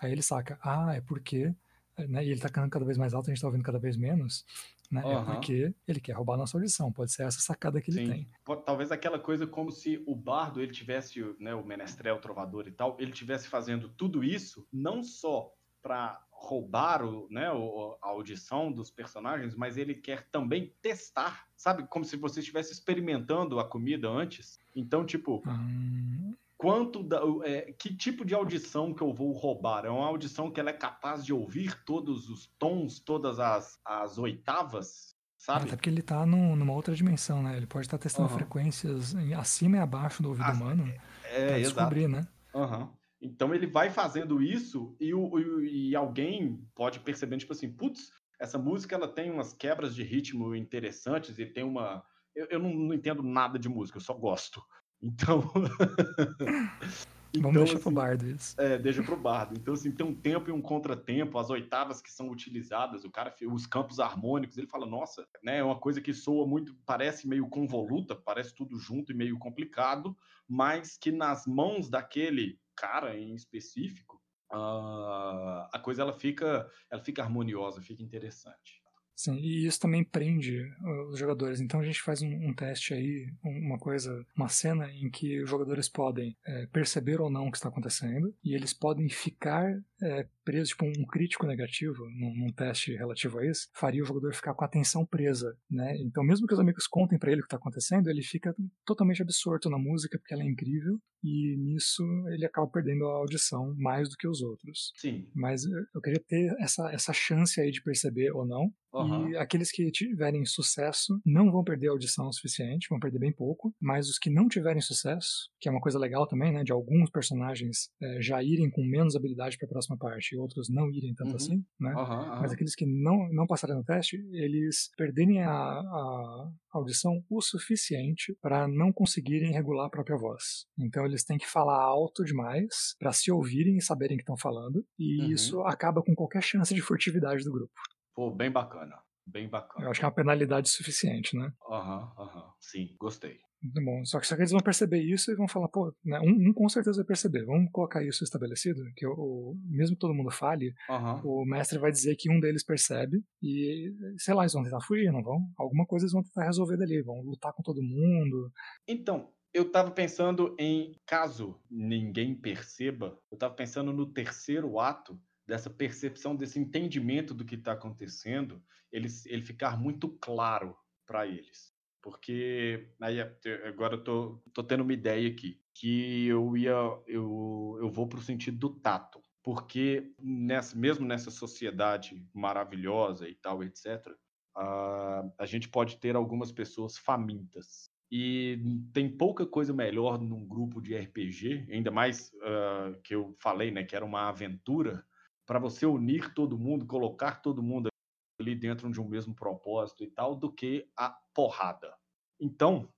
Aí ele saca, ah, é porque... Né? E ele tá cantando cada vez mais alto, a gente tá ouvindo cada vez menos. Né? Uhum. É porque ele quer roubar nossa audição. Pode ser essa sacada que Sim. ele tem. Talvez aquela coisa como se o bardo ele tivesse, né, o menestrel, o trovador e tal, ele tivesse fazendo tudo isso não só para roubar o, né, a audição dos personagens, mas ele quer também testar, sabe? Como se você estivesse experimentando a comida antes. Então, tipo, hum. Quanto da, é, que tipo de audição que eu vou roubar? É uma audição que ela é capaz de ouvir todos os tons, todas as, as oitavas? Sabe? Até porque ele está numa outra dimensão, né? Ele pode estar tá testando uhum. frequências acima e abaixo do ouvido As, humano é, para descobrir, exato. né? Uhum. Então ele vai fazendo isso e, o, e alguém pode perceber, tipo assim, putz, essa música ela tem umas quebras de ritmo interessantes e tem uma. Eu, eu não, não, entendo nada de música, eu só gosto. Então. então Vamos deixar assim, pro bardo isso. É, deixa pro bardo. Então, assim, tem um tempo e um contratempo, as oitavas que são utilizadas, o cara, os campos harmônicos, ele fala, nossa, né, é uma coisa que soa muito, parece meio convoluta, parece tudo junto e meio complicado, mas que nas mãos daquele cara em específico, uh, a coisa ela fica, ela fica harmoniosa, fica interessante. Sim, e isso também prende os jogadores. Então a gente faz um, um teste aí, uma coisa, uma cena em que os jogadores podem é, perceber ou não o que está acontecendo e eles podem ficar é, preso, tipo um crítico negativo num, num, teste relativo a isso, faria o jogador ficar com a atenção presa, né? Então mesmo que os amigos contem para ele o que está acontecendo, ele fica totalmente absorto na música porque ela é incrível e nisso ele acaba perdendo a audição mais do que os outros. Sim. Mas eu queria ter essa, essa chance aí de perceber ou não. Uhum. E aqueles que tiverem sucesso não vão perder a audição o suficiente, vão perder bem pouco. Mas os que não tiverem sucesso, que é uma coisa legal também, né, de alguns personagens é, já irem com menos habilidade para a próxima parte outros não irem tanto uhum. assim, né? Uhum, Mas aqueles que não, não passarem no teste, eles perderem a, a audição o suficiente para não conseguirem regular a própria voz. Então eles têm que falar alto demais para se ouvirem e saberem que estão falando, e uhum. isso acaba com qualquer chance de furtividade do grupo. Pô, bem bacana. Bem bacana. Eu acho que é uma penalidade suficiente, né? Aham, aham. Sim, gostei. Muito bom. Só que, só que eles vão perceber isso e vão falar, pô, né, um, um, com certeza vai perceber. Vamos colocar isso estabelecido, que o, o mesmo que todo mundo fale, uhum. o mestre vai dizer que um deles percebe e, sei lá, eles vão tentar fugir, não vão? Alguma coisa eles vão tentar resolver dali, vão lutar com todo mundo. Então, eu tava pensando em, caso ninguém perceba, eu tava pensando no terceiro ato, dessa percepção, desse entendimento do que está acontecendo, ele, ele ficar muito claro para eles porque aí agora eu tô, tô tendo uma ideia aqui que eu ia eu, eu vou para o sentido do tato. Porque nessa, mesmo nessa sociedade maravilhosa e tal etc a, a gente pode ter algumas pessoas famintas. E tem pouca coisa melhor num grupo de RPG ainda mais uh, que eu falei né que era uma aventura para você unir todo mundo colocar todo mundo ali dentro de um mesmo propósito e tal, do que a porrada. Então,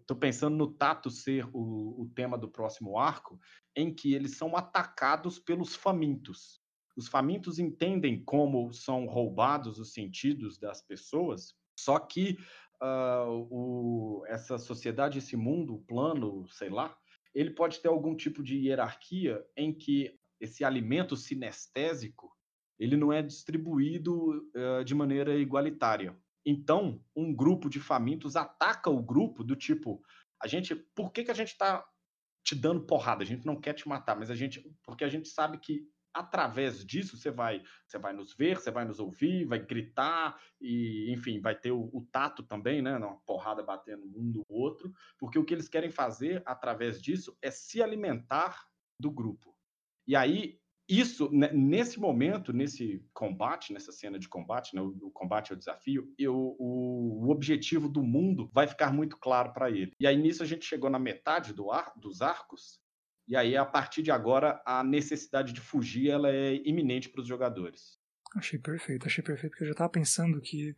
estou pensando no Tato ser o, o tema do próximo arco, em que eles são atacados pelos famintos. Os famintos entendem como são roubados os sentidos das pessoas, só que uh, o, essa sociedade, esse mundo, o plano, sei lá, ele pode ter algum tipo de hierarquia em que esse alimento sinestésico ele não é distribuído uh, de maneira igualitária. Então, um grupo de famintos ataca o grupo do tipo, a gente, por que, que a gente está te dando porrada? A gente não quer te matar, mas a gente, porque a gente sabe que através disso você vai, você vai nos ver, você vai nos ouvir, vai gritar e, enfim, vai ter o, o tato também, né? Uma porrada batendo um no outro, porque o que eles querem fazer através disso é se alimentar do grupo. E aí isso, né, nesse momento, nesse combate, nessa cena de combate, né, o, combate ao desafio, eu, o, o, objetivo do mundo vai ficar muito claro para ele. E aí nisso a gente chegou na metade do ar, dos arcos, e aí a partir de agora a necessidade de fugir ela é iminente para os jogadores. Achei perfeito, achei perfeito, porque eu já estava pensando que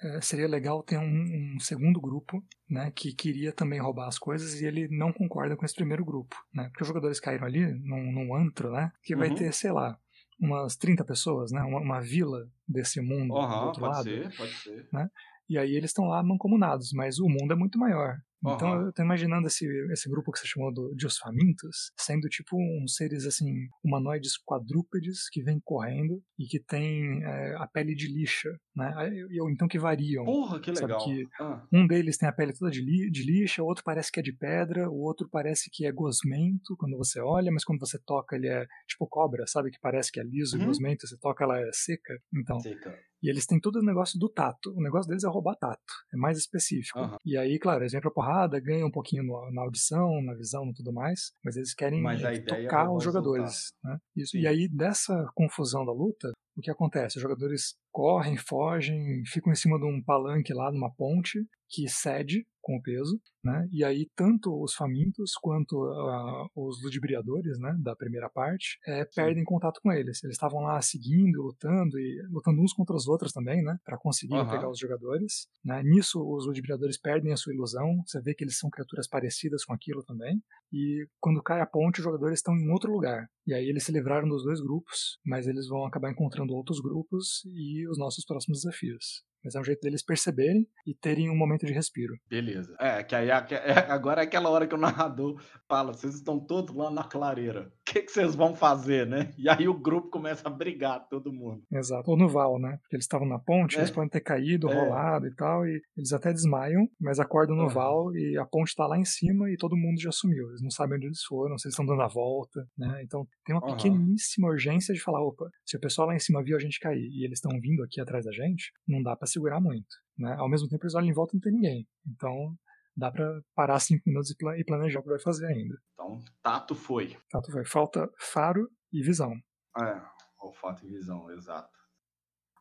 é, seria legal ter um, um, segundo grupo, né, que queria também roubar as coisas e ele não concorda com esse primeiro grupo, né, porque os jogadores caíram ali num, num antro, né, que vai uhum. ter, sei lá, umas 30 pessoas, né, uma, uma vila desse mundo uhum, do outro pode lado, ser, pode ser. né, e aí eles estão lá mancomunados, mas o mundo é muito maior. Então uhum. eu tô imaginando esse, esse grupo que você chamou do, de os famintos sendo tipo uns seres assim, humanoides quadrúpedes que vêm correndo e que tem é, a pele de lixa, né? Ou então que variam. Porra, que legal. Sabe que ah. Um deles tem a pele toda de, li, de lixa, o outro parece que é de pedra, o outro parece que é gosmento quando você olha, mas quando você toca ele é tipo cobra, sabe? Que parece que é liso uhum. e gosmento, você toca ela é seca. Então, seca. E eles têm todo o negócio do tato. O negócio deles é roubar tato. É mais específico. Uhum. E aí, claro, eles vêm pra porrada, ganham um pouquinho no, na audição, na visão e tudo mais. Mas eles querem mas é, tocar os jogadores. Né? Isso. E aí, dessa confusão da luta, o que acontece? Os jogadores correm, fogem, ficam em cima de um palanque lá, numa ponte, que cede com o peso, né? E aí tanto os famintos quanto uh, os ludibriadores, né, da primeira parte, é, perdem contato com eles. Eles estavam lá seguindo, lutando e lutando uns contra os outros também, né, para conseguir uhum. pegar os jogadores. Né? Nisso os ludibriadores perdem a sua ilusão. Você vê que eles são criaturas parecidas com aquilo também. E quando cai a ponte, os jogadores estão em outro lugar. E aí eles se livraram dos dois grupos, mas eles vão acabar encontrando outros grupos e os nossos próximos desafios. Mas é um jeito deles perceberem e terem um momento de respiro. Beleza. É, que aí é, agora é aquela hora que o narrador fala: vocês estão todos lá na clareira. O que, que vocês vão fazer, né? E aí o grupo começa a brigar, todo mundo. Exato. Ou no val, né? Porque eles estavam na ponte, é. eles podem ter caído, é. rolado e tal, e eles até desmaiam, mas acordam no uhum. val e a ponte está lá em cima e todo mundo já sumiu. Eles não sabem onde eles foram, se eles estão dando a volta, né? Então tem uma uhum. pequeníssima urgência de falar: opa, se o pessoal lá em cima viu a gente cair e eles estão vindo aqui atrás da gente, não dá para segurar muito. Né? Ao mesmo tempo, eles olham em volta e não tem ninguém. Então, dá para parar cinco minutos e planejar o que vai fazer ainda. Então, tato foi. Tato foi. Falta faro e visão. É, olfato e visão, exato.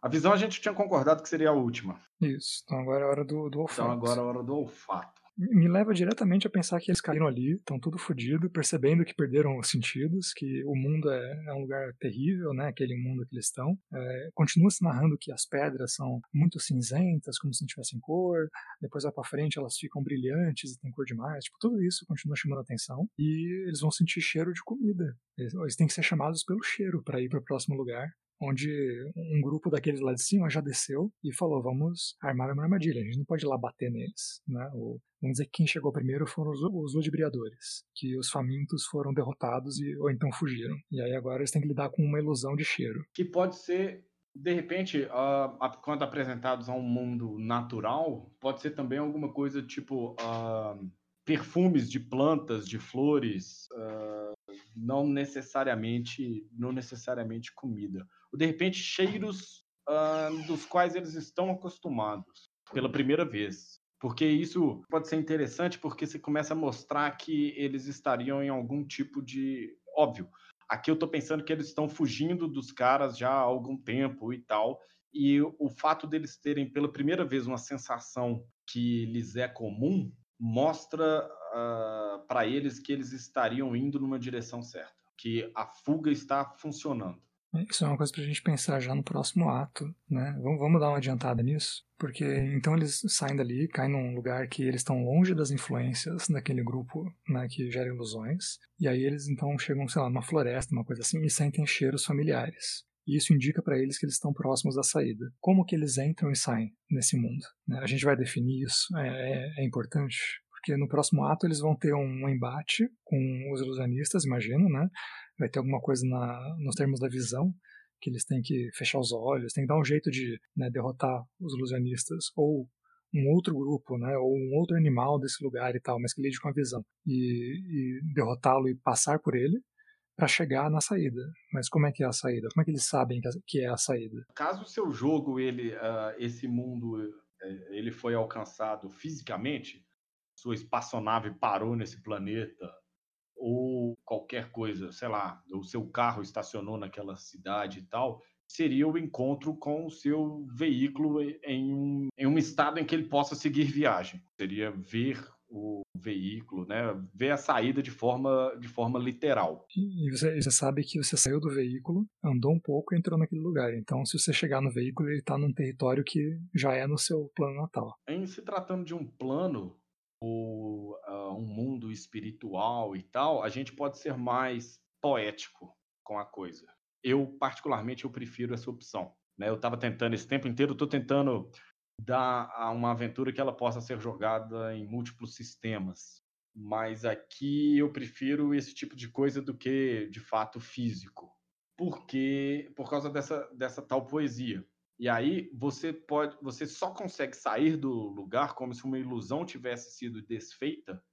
A visão a gente tinha concordado que seria a última. Isso. Então agora é a hora do, do olfato. Então agora é a hora do olfato me leva diretamente a pensar que eles caíram ali, estão tudo fodido, percebendo que perderam os sentidos, que o mundo é, é um lugar terrível, né? Aquele mundo que eles estão. É, continua se narrando que as pedras são muito cinzentas, como se não tivessem cor. Depois vai para frente, elas ficam brilhantes e tem cor demais. Tipo, tudo isso continua chamando atenção e eles vão sentir cheiro de comida. Eles, eles têm que ser chamados pelo cheiro para ir para o próximo lugar onde um grupo daqueles lá de cima já desceu e falou: vamos armar uma armadilha, a gente não pode ir lá bater neles. Né? O, vamos dizer que quem chegou primeiro foram os, os ludibriadores, que os famintos foram derrotados e, ou então fugiram. E aí agora eles têm que lidar com uma ilusão de cheiro. Que pode ser de repente, uh, quando apresentados a um mundo natural, pode ser também alguma coisa tipo uh, perfumes de plantas, de flores, uh, não necessariamente, não necessariamente comida ou de repente cheiros uh, dos quais eles estão acostumados pela primeira vez. Porque isso pode ser interessante porque você começa a mostrar que eles estariam em algum tipo de. Óbvio, aqui eu estou pensando que eles estão fugindo dos caras já há algum tempo e tal. E o fato deles terem pela primeira vez uma sensação que lhes é comum mostra uh, para eles que eles estariam indo numa direção certa, que a fuga está funcionando. Isso é uma coisa para a gente pensar já no próximo ato, né? Vamos, vamos dar uma adiantada nisso, porque então eles saem dali, caem num lugar que eles estão longe das influências daquele grupo, né, que gera ilusões, e aí eles então chegam, sei lá, numa floresta, uma coisa assim, e sentem cheiros familiares. E isso indica para eles que eles estão próximos da saída. Como que eles entram e saem nesse mundo? Né? A gente vai definir isso, é, é, é importante, porque no próximo ato eles vão ter um embate com os ilusionistas, imagino, né? Vai ter alguma coisa na, nos termos da visão, que eles têm que fechar os olhos, têm que dar um jeito de né, derrotar os ilusionistas, ou um outro grupo, né, ou um outro animal desse lugar e tal, mas que lide com a visão, e, e derrotá-lo e passar por ele, para chegar na saída. Mas como é que é a saída? Como é que eles sabem que é a saída? Caso o seu jogo, ele, uh, esse mundo, eh, ele foi alcançado fisicamente, sua espaçonave parou nesse planeta, ou qualquer coisa, sei lá, o seu carro estacionou naquela cidade e tal, seria o encontro com o seu veículo em um, em um estado em que ele possa seguir viagem. Seria ver o veículo, né? Ver a saída de forma, de forma literal. E você, você sabe que você saiu do veículo, andou um pouco e entrou naquele lugar. Então, se você chegar no veículo, ele está num território que já é no seu plano natal. Em se tratando de um plano, ou uh, um mundo espiritual e tal, a gente pode ser mais poético com a coisa. Eu, particularmente, eu prefiro essa opção. Né? Eu estava tentando esse tempo inteiro, estou tentando dar a uma aventura que ela possa ser jogada em múltiplos sistemas. Mas aqui eu prefiro esse tipo de coisa do que, de fato, físico. Porque, por causa dessa, dessa tal poesia. E aí você pode, você só consegue sair do lugar como se uma ilusão tivesse sido desfeita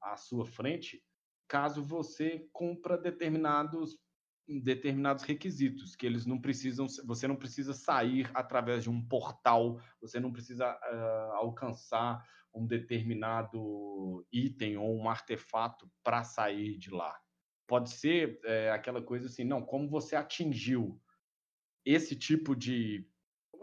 à sua frente, caso você cumpra determinados determinados requisitos que eles não precisam você não precisa sair através de um portal você não precisa uh, alcançar um determinado item ou um artefato para sair de lá. Pode ser é, aquela coisa assim não como você atingiu esse tipo de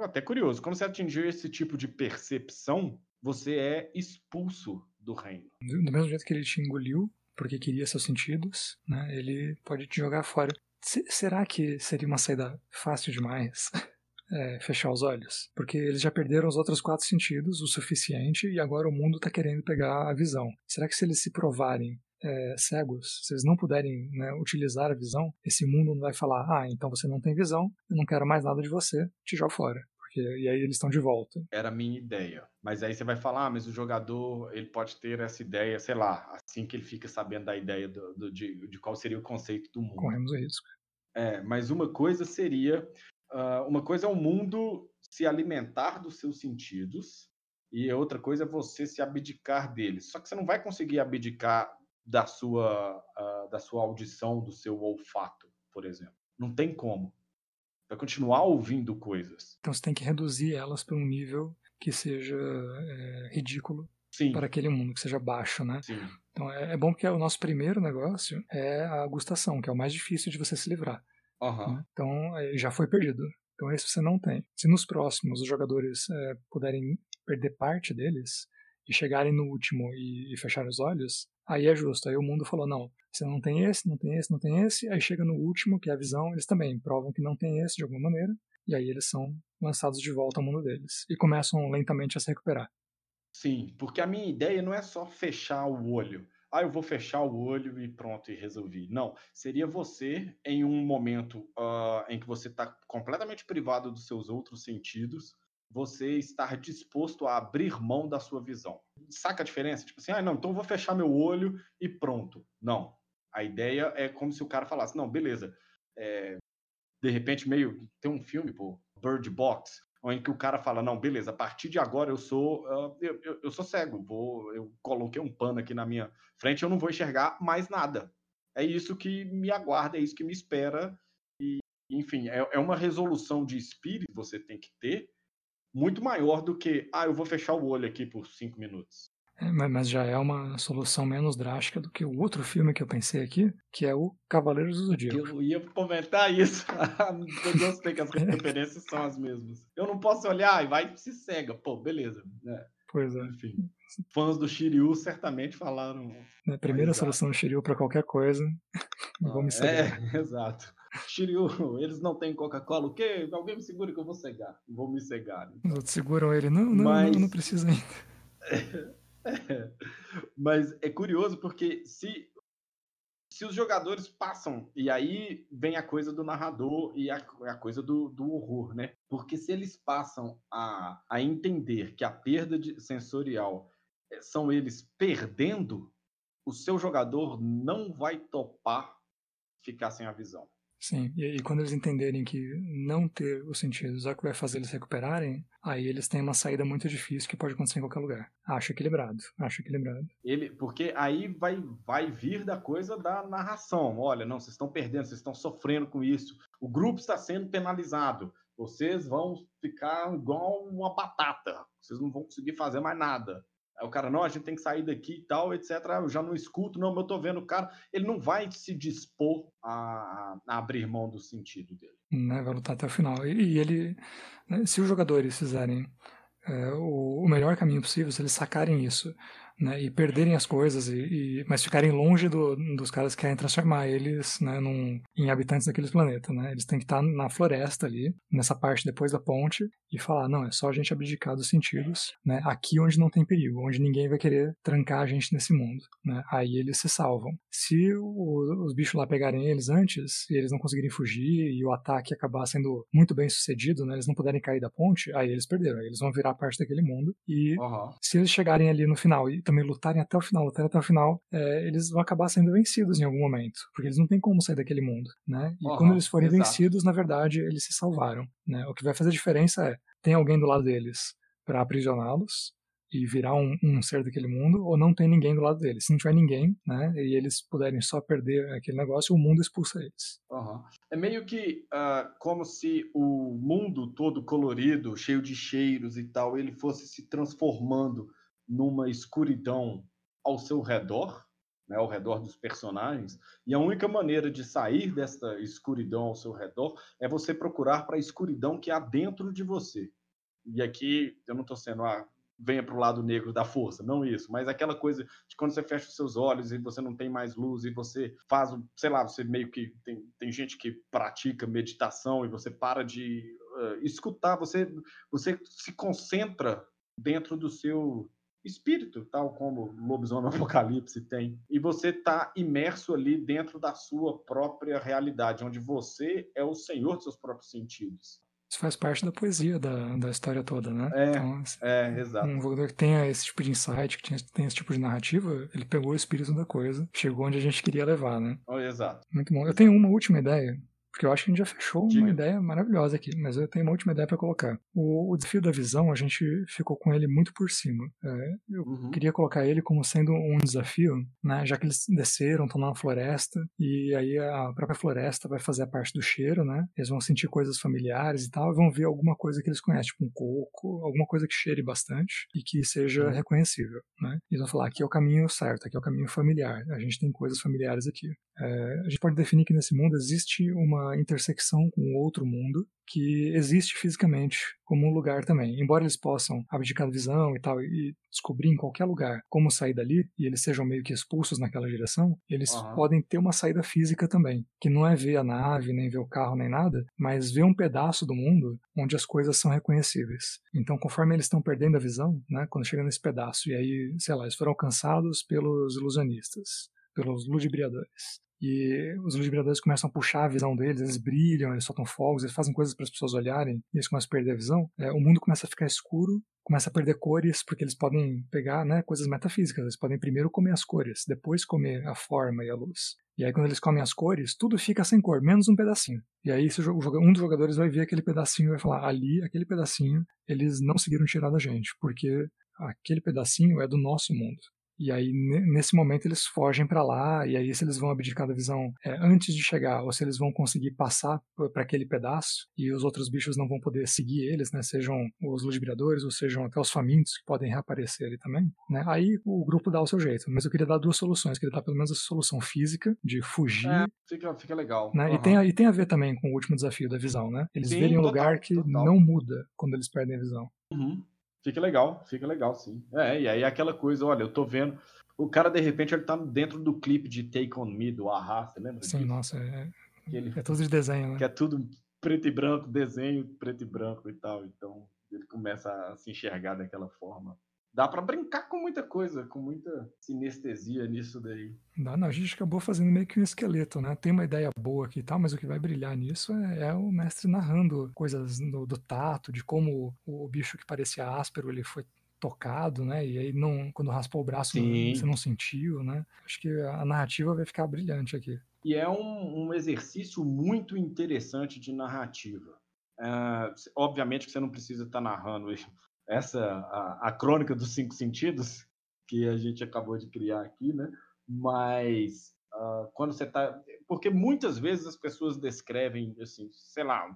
até curioso, como você atingiu esse tipo de percepção, você é expulso do reino. Do mesmo jeito que ele te engoliu, porque queria seus sentidos, né, ele pode te jogar fora. C será que seria uma saída fácil demais? É, fechar os olhos, porque eles já perderam os outros quatro sentidos o suficiente e agora o mundo está querendo pegar a visão. Será que se eles se provarem é, cegos, se eles não puderem né, utilizar a visão, esse mundo não vai falar: ah, então você não tem visão, eu não quero mais nada de você, te jogo fora. Porque, e aí eles estão de volta. Era a minha ideia. Mas aí você vai falar, ah, mas o jogador ele pode ter essa ideia, sei lá, assim que ele fica sabendo da ideia do, do de, de, qual seria o conceito do mundo. Corremos o risco. É, mas uma coisa seria. Uh, uma coisa é o mundo se alimentar dos seus sentidos, e outra coisa é você se abdicar deles. Só que você não vai conseguir abdicar da sua, uh, da sua audição, do seu olfato, por exemplo. Não tem como vai continuar ouvindo coisas. Então você tem que reduzir elas para um nível que seja é, ridículo Sim. para aquele mundo, que seja baixo, né? Sim. Então é, é, bom porque o nosso primeiro negócio é a gustação, que é o mais difícil de você se livrar. Uhum. Né? Então é, já foi perdido. Então esse você não tem. Se nos próximos os jogadores é, puderem perder parte deles e chegarem no último e, e fechar os olhos, aí é justo. Aí o mundo falou: não, você não tem esse, não tem esse, não tem esse. Aí chega no último, que é a visão, eles também provam que não tem esse de alguma maneira. E aí eles são lançados de volta ao mundo deles. E começam lentamente a se recuperar. Sim, porque a minha ideia não é só fechar o olho. Ah, eu vou fechar o olho e pronto, e resolvi. Não, seria você em um momento uh, em que você está completamente privado dos seus outros sentidos, você estar disposto a abrir mão da sua visão. Saca a diferença? Tipo assim, ah, não, então eu vou fechar meu olho e pronto. Não. A ideia é como se o cara falasse, não, beleza. É, de repente, meio. Tem um filme, pô, Bird Box, em que o cara fala, não, beleza, a partir de agora eu sou. Uh, eu, eu, eu, sou cego, vou, eu coloquei um pano aqui na minha frente, eu não vou enxergar mais nada. É isso que me aguarda, é isso que me espera. E, enfim, é, é uma resolução de espírito que você tem que ter muito maior do que, ah, eu vou fechar o olho aqui por cinco minutos. É, mas já é uma solução menos drástica do que o outro filme que eu pensei aqui, que é o Cavaleiros do Zodíaco. Eu ia comentar isso. eu gostei que as referências são as mesmas. Eu não posso olhar e vai se cega. Pô, beleza. É. Pois é. Enfim, fãs do Shiryu certamente falaram. É a primeira solução do Shiryu para qualquer coisa. Ah, vou me cegar. É, exato. Shiryu, eles não têm Coca-Cola, o quê? Alguém me segura que eu vou cegar. Vou me cegar. Então. Os outros seguram ele. Não, não, Mas... não, não precisa ainda. É. Mas é curioso porque se, se os jogadores passam, e aí vem a coisa do narrador e a, a coisa do, do horror, né? Porque se eles passam a, a entender que a perda de, sensorial eh, são eles perdendo, o seu jogador não vai topar ficar sem a visão. Sim, e, e, quando eles entenderem que não ter os sentidos é o que vai fazer eles recuperarem, aí eles têm uma saída muito difícil que pode acontecer em qualquer lugar. Acho equilibrado, acho equilibrado. Ele, porque aí vai, vai vir da coisa da narração. Olha, não, vocês estão perdendo, vocês estão sofrendo com isso. O grupo está sendo penalizado. Vocês vão ficar igual uma batata. Vocês não vão conseguir fazer mais nada. O cara, não, a gente tem que sair daqui e tal, etc. Eu já não escuto, não, mas eu tô vendo o cara. Ele não vai se dispor a, a abrir mão do sentido dele. Né, vai lutar até o final. E, e ele, né, se os jogadores fizerem é, o, o, melhor caminho possível, se eles sacarem isso, né, e perderem as coisas, e, e mas ficarem longe do, dos caras que querem transformar eles né, num, em habitantes daqueles planetas. Né? Eles têm que estar na floresta ali, nessa parte depois da ponte, e falar: não, é só a gente abdicar dos sentidos, né, aqui onde não tem perigo, onde ninguém vai querer trancar a gente nesse mundo. Né? Aí eles se salvam. Se o, os bichos lá pegarem eles antes, e eles não conseguirem fugir, e o ataque acabar sendo muito bem sucedido, né, eles não puderem cair da ponte, aí eles perderam, aí eles vão virar parte daquele mundo. E uhum. se eles chegarem ali no final e também lutarem até o final, lutarem até o final, é, eles vão acabar sendo vencidos em algum momento, porque eles não têm como sair daquele mundo, né? E uhum, quando eles forem exato. vencidos, na verdade, eles se salvaram, né? O que vai fazer a diferença é, tem alguém do lado deles para aprisioná-los, e virar um, um, ser daquele mundo, ou não tem ninguém do lado deles. Se não tiver ninguém, né, e eles puderem só perder aquele negócio, o mundo expulsa eles. Uhum. É meio que uh, como se o mundo todo colorido, cheio de cheiros e tal, ele fosse se transformando numa escuridão ao seu redor, né, ao redor dos personagens, e a única maneira de sair dessa escuridão ao seu redor é você procurar para a escuridão que há dentro de você. E aqui eu não estou sendo a ah, venha para o lado negro da força, não isso, mas aquela coisa de quando você fecha os seus olhos e você não tem mais luz e você faz, sei lá, você meio que tem, tem gente que pratica meditação e você para de uh, escutar, você você se concentra dentro do seu espírito, tal como Lobisomem Apocalipse tem, e você está imerso ali dentro da sua própria realidade, onde você é o senhor dos seus próprios sentidos. Isso faz parte da poesia da, da história toda, né? É, então, assim, é, exato. Um jogador que tenha esse tipo de insight, que tem esse tipo de narrativa, ele pegou o espírito da coisa, chegou onde a gente queria levar, né? Oh, exato. Muito bom. Eu tenho uma última ideia porque eu acho que a gente já fechou Diga. uma ideia maravilhosa aqui, mas eu tenho uma última ideia para colocar. O, o, desafio da visão, a gente ficou com ele muito por cima. É, eu uhum. queria colocar ele como sendo um desafio, né, já que eles desceram, estão na floresta, e aí a própria floresta vai fazer a parte do cheiro, né? Eles vão sentir coisas familiares e tal, e vão ver alguma coisa que eles conhecem, tipo um coco, alguma coisa que cheire bastante e que seja uhum. reconhecível, né? E eles vão falar, aqui é o caminho certo, aqui é o caminho familiar, a gente tem coisas familiares aqui. É, a gente pode definir que nesse mundo existe uma intersecção com outro mundo que existe fisicamente como um lugar também. Embora eles possam abdicar da visão e tal e descobrir em qualquer lugar como sair dali e eles sejam meio que expulsos naquela direção, eles uhum. podem ter uma saída física também, que não é ver a nave, nem ver o carro, nem nada, mas ver um pedaço do mundo onde as coisas são reconhecíveis. Então, conforme eles estão perdendo a visão, né, quando chega nesse pedaço, e aí, sei lá, eles foram alcançados pelos ilusionistas, pelos ludibriadores. E os ludibriadores começam a puxar a visão deles, eles brilham, eles soltam fogos, eles fazem coisas para as pessoas olharem e eles começam a perder a visão. É, o mundo começa a ficar escuro, começa a perder cores, porque eles podem pegar né, coisas metafísicas. Eles podem primeiro comer as cores, depois comer a forma e a luz. E aí, quando eles comem as cores, tudo fica sem cor, menos um pedacinho. E aí, um dos jogadores vai ver aquele pedacinho e vai falar: ali, aquele pedacinho, eles não conseguiram tirar da gente, porque aquele pedacinho é do nosso mundo. E aí, nesse momento, eles fogem para lá, e aí, se eles vão abdicar da visão é, antes de chegar, ou se eles vão conseguir passar para aquele pedaço, e os outros bichos não vão poder seguir eles, né? Sejam os ludibriadores, ou sejam até os famintos, que podem reaparecer ali também, né? Aí o grupo dá o seu jeito. Mas eu queria dar duas soluções. Eu queria dar pelo menos a solução física, de fugir. É, fica, fica legal. Né? Uhum. E, tem, e tem a ver também com o último desafio da visão, né? Eles Sim, verem um total, lugar que total. não muda quando eles perdem a visão. Uhum. Fica legal, fica legal, sim. É, e aí aquela coisa, olha, eu tô vendo. O cara, de repente, ele tá dentro do clipe de Take On Me, do Ahá, você lembra? Sim, nossa, é, ele, é tudo de desenho, né? Que é tudo preto e branco, desenho preto e branco e tal. Então, ele começa a se enxergar daquela forma dá para brincar com muita coisa, com muita sinestesia nisso daí. Dá, não, a gente acabou fazendo meio que um esqueleto, né? Tem uma ideia boa aqui e tal, mas o que vai brilhar nisso é, é o mestre narrando coisas do, do, tato, de como o, o bicho que parecia áspero ele foi tocado, né? E aí não, quando raspou o braço Sim. você não sentiu, né? Acho que a narrativa vai ficar brilhante aqui. e é um, um exercício muito interessante de narrativa. Uh, obviamente que você não precisa estar narrando essa a, a, crônica dos cinco sentidos que a gente acabou de criar aqui, né? Mas uh, quando você está, porque muitas vezes as pessoas descrevem assim, sei lá,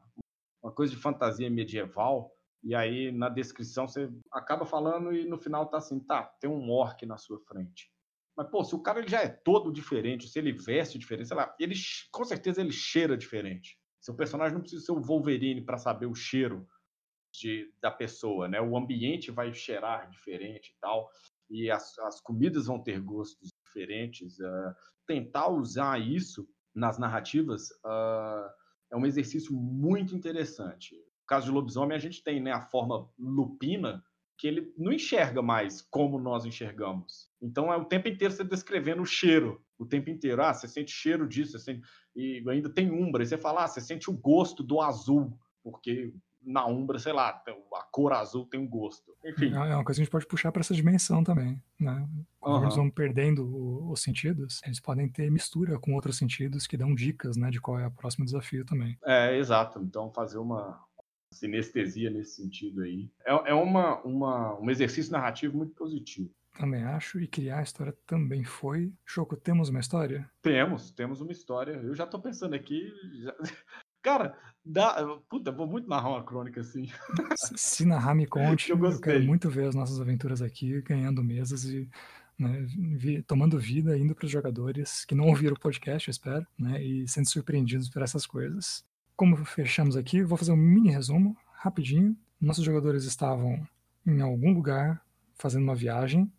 uma coisa de fantasia medieval e aí na descrição você acaba falando e no final tá assim, tá, tem um orc na sua frente. Mas, pô, se o cara ele já é todo diferente, se ele veste diferente, sei lá, ele, com certeza ele cheira diferente. Seu personagem não precisa ser o Wolverine para saber o cheiro de, da pessoa, né? O ambiente vai cheirar diferente e tal, e as, as comidas vão ter gostos diferentes. Uh, tentar usar isso nas narrativas uh, é um exercício muito interessante. No caso de lobisomem, a gente tem né, a forma lupina, que ele não enxerga mais como nós enxergamos. Então é o tempo inteiro você descrevendo o cheiro, o tempo inteiro. Ah, você sente cheiro disso, você sente... e ainda tem umbra. E você fala, ah, você sente o gosto do azul, porque na umbra, sei lá, a cor azul tem um gosto. Enfim. É, é uma coisa que a gente pode puxar para essa dimensão também, né? Quando uhum. eles vão perdendo os sentidos, eles podem ter mistura com outros sentidos que dão dicas, né, de qual é o próximo desafio também. É, exato. Então fazer uma, sinestesia nesse sentido aí. É, é uma, uma, um exercício narrativo muito positivo. Também acho, e criar a história também foi. Choco, temos uma história? Temos, temos uma história. Eu já tô pensando aqui. Já... Cara, dá. Puta, vou muito narrar uma crônica assim. Se narrar, me conte. eu, eu quero muito ver as nossas aventuras aqui, ganhando mesas e né, tomando vida, indo para os jogadores que não ouviram o podcast, eu espero, né, e sendo surpreendidos por essas coisas. Como fechamos aqui, vou fazer um mini resumo, rapidinho. Nossos jogadores estavam em algum lugar fazendo uma viagem.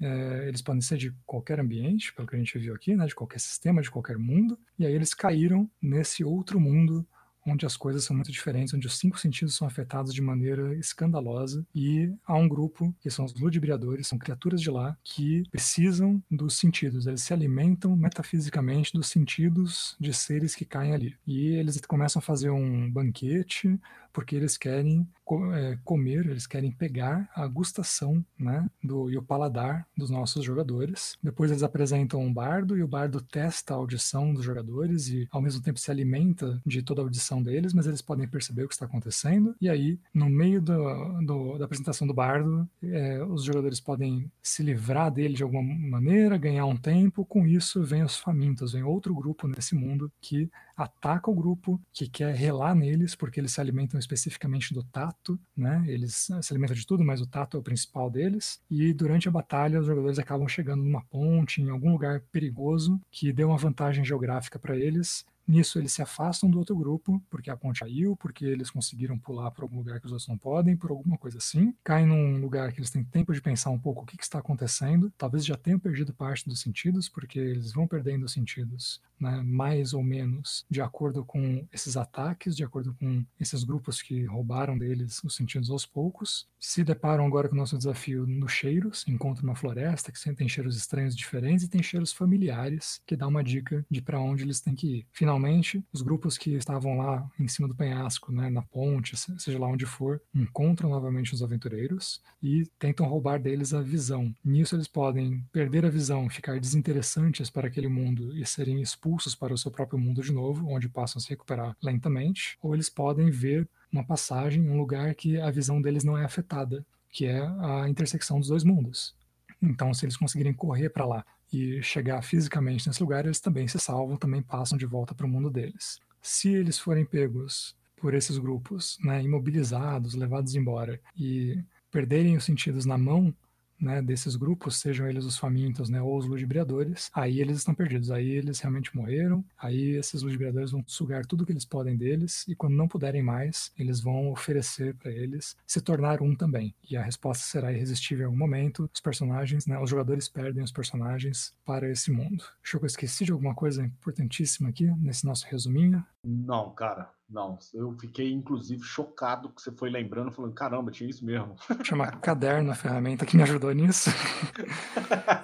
É, eles podem ser de qualquer ambiente, pelo que a gente viu aqui, né, de qualquer sistema, de qualquer mundo. E aí eles caíram nesse outro mundo onde as coisas são muito diferentes, onde os cinco sentidos são afetados de maneira escandalosa e há um grupo que são os ludibriadores, são criaturas de lá que precisam dos sentidos, eles se alimentam metafisicamente dos sentidos de seres que caem ali. E eles começam a fazer um banquete porque eles querem é, comer, eles querem pegar a gustação né, do, e o paladar dos nossos jogadores. Depois eles apresentam um bardo e o bardo testa a audição dos jogadores e ao mesmo tempo se alimenta de toda a audição deles, mas eles podem perceber o que está acontecendo. E aí, no meio do, do, da apresentação do bardo, é, os jogadores podem se livrar dele de alguma maneira, ganhar um tempo. Com isso, vem os famintos, vem outro grupo nesse mundo que ataca o grupo, que quer relar neles, porque eles se alimentam especificamente do tato, né? Eles se alimentam de tudo, mas o tato é o principal deles. E durante a batalha, os jogadores acabam chegando numa ponte, em algum lugar perigoso, que deu uma vantagem geográfica para eles Nisso eles se afastam do outro grupo, porque a ponte caiu, porque eles conseguiram pular para algum lugar que os outros não podem, por alguma coisa assim. Caem num lugar que eles têm tempo de pensar um pouco o que, que está acontecendo. Talvez já tenham perdido parte dos sentidos, porque eles vão perdendo os sentidos, né, mais ou menos, de acordo com esses ataques, de acordo com esses grupos que roubaram deles os sentidos aos poucos. Se deparam agora com o nosso desafio nos cheiros, encontram uma floresta que tem cheiros estranhos diferentes e tem cheiros familiares, que dá uma dica de para onde eles têm que ir. Finalmente, finalmente, os grupos que estavam lá em cima do penhasco, né, na ponte, seja lá onde for, encontram novamente os aventureiros e tentam roubar deles a visão. Nisso eles podem perder a visão, ficar desinteressantes para aquele mundo e serem expulsos para o seu próprio mundo de novo, onde passam a se recuperar lentamente, ou eles podem ver uma passagem, um lugar que a visão deles não é afetada, que é a intersecção dos dois mundos. Então, se eles conseguirem correr para lá e chegar fisicamente nesse lugar, eles também se salvam, também passam de volta para o mundo deles. Se eles forem pegos por esses grupos, né, imobilizados, levados embora e perderem os sentidos na mão, né, desses grupos, sejam eles os famintos né, ou os ludibriadores, aí eles estão perdidos, aí eles realmente morreram, aí esses ludibriadores vão sugar tudo que eles podem deles e quando não puderem mais, eles vão oferecer para eles se tornar um também. E a resposta será irresistível em algum momento. Os personagens, né, os jogadores perdem os personagens para esse mundo. Acho que eu esqueci de alguma coisa importantíssima aqui nesse nosso resuminho. Não, cara, não. Eu fiquei, inclusive, chocado que você foi lembrando, falando, caramba, tinha isso mesmo. Chama Caderno, a ferramenta que me ajudou nisso.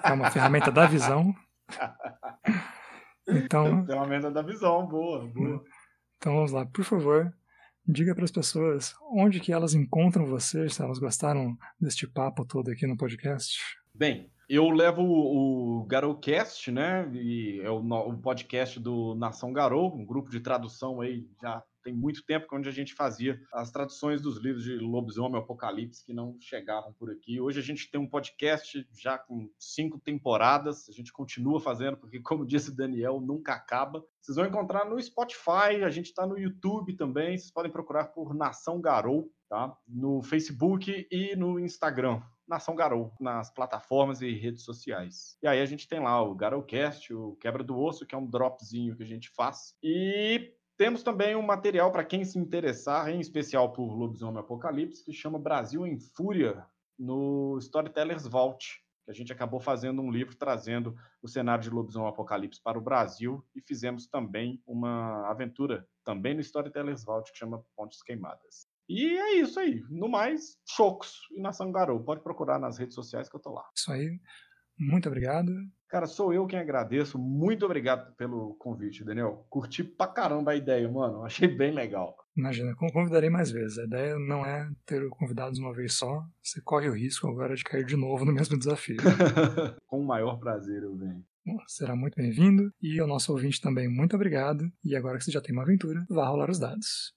É uma ferramenta da visão. Então. Ferramenta da visão, boa, boa. Então vamos lá, por favor, diga para as pessoas onde que elas encontram você, se elas gostaram deste papo todo aqui no podcast. Bem, eu levo o Garocast, né? E é o, o, podcast do Nação Garou, um grupo de tradução aí já tem muito tempo onde a gente fazia as traduções dos livros de Lobisomem Apocalipse que não chegavam por aqui. Hoje a gente tem um podcast já com cinco temporadas, a gente continua fazendo, porque, como disse o Daniel, nunca acaba. Vocês vão encontrar no Spotify, a gente está no YouTube também, vocês podem procurar por Nação Garou, tá? No Facebook e no Instagram. Nação Garou, nas plataformas e redes sociais. E aí a gente tem lá o Garocast, o Quebra do Osso, que é um dropzinho que a gente faz. E temos também um material para quem se interessar, em especial por Lobisomem Apocalipse, que chama Brasil em Fúria, no Storytellers Vault, que a gente acabou fazendo um livro trazendo o cenário de Lobisomem Apocalipse para o Brasil e fizemos também uma aventura também no Storytellers Vault que chama Pontes Queimadas. E é isso aí. No mais, Chocos e Nação Garou. Pode procurar nas redes sociais que eu tô lá. Isso aí. Muito obrigado. Cara, sou eu quem agradeço. Muito obrigado pelo convite, Daniel. Curti pra caramba a ideia, mano. Achei bem legal. Imagina, convidarei mais vezes. A ideia não é ter convidados uma vez só. Você corre o risco agora de cair de novo no mesmo desafio. Com o maior prazer eu venho. Bom, será muito bem-vindo. E ao nosso ouvinte também, muito obrigado. E agora que você já tem uma aventura, vá rolar os dados.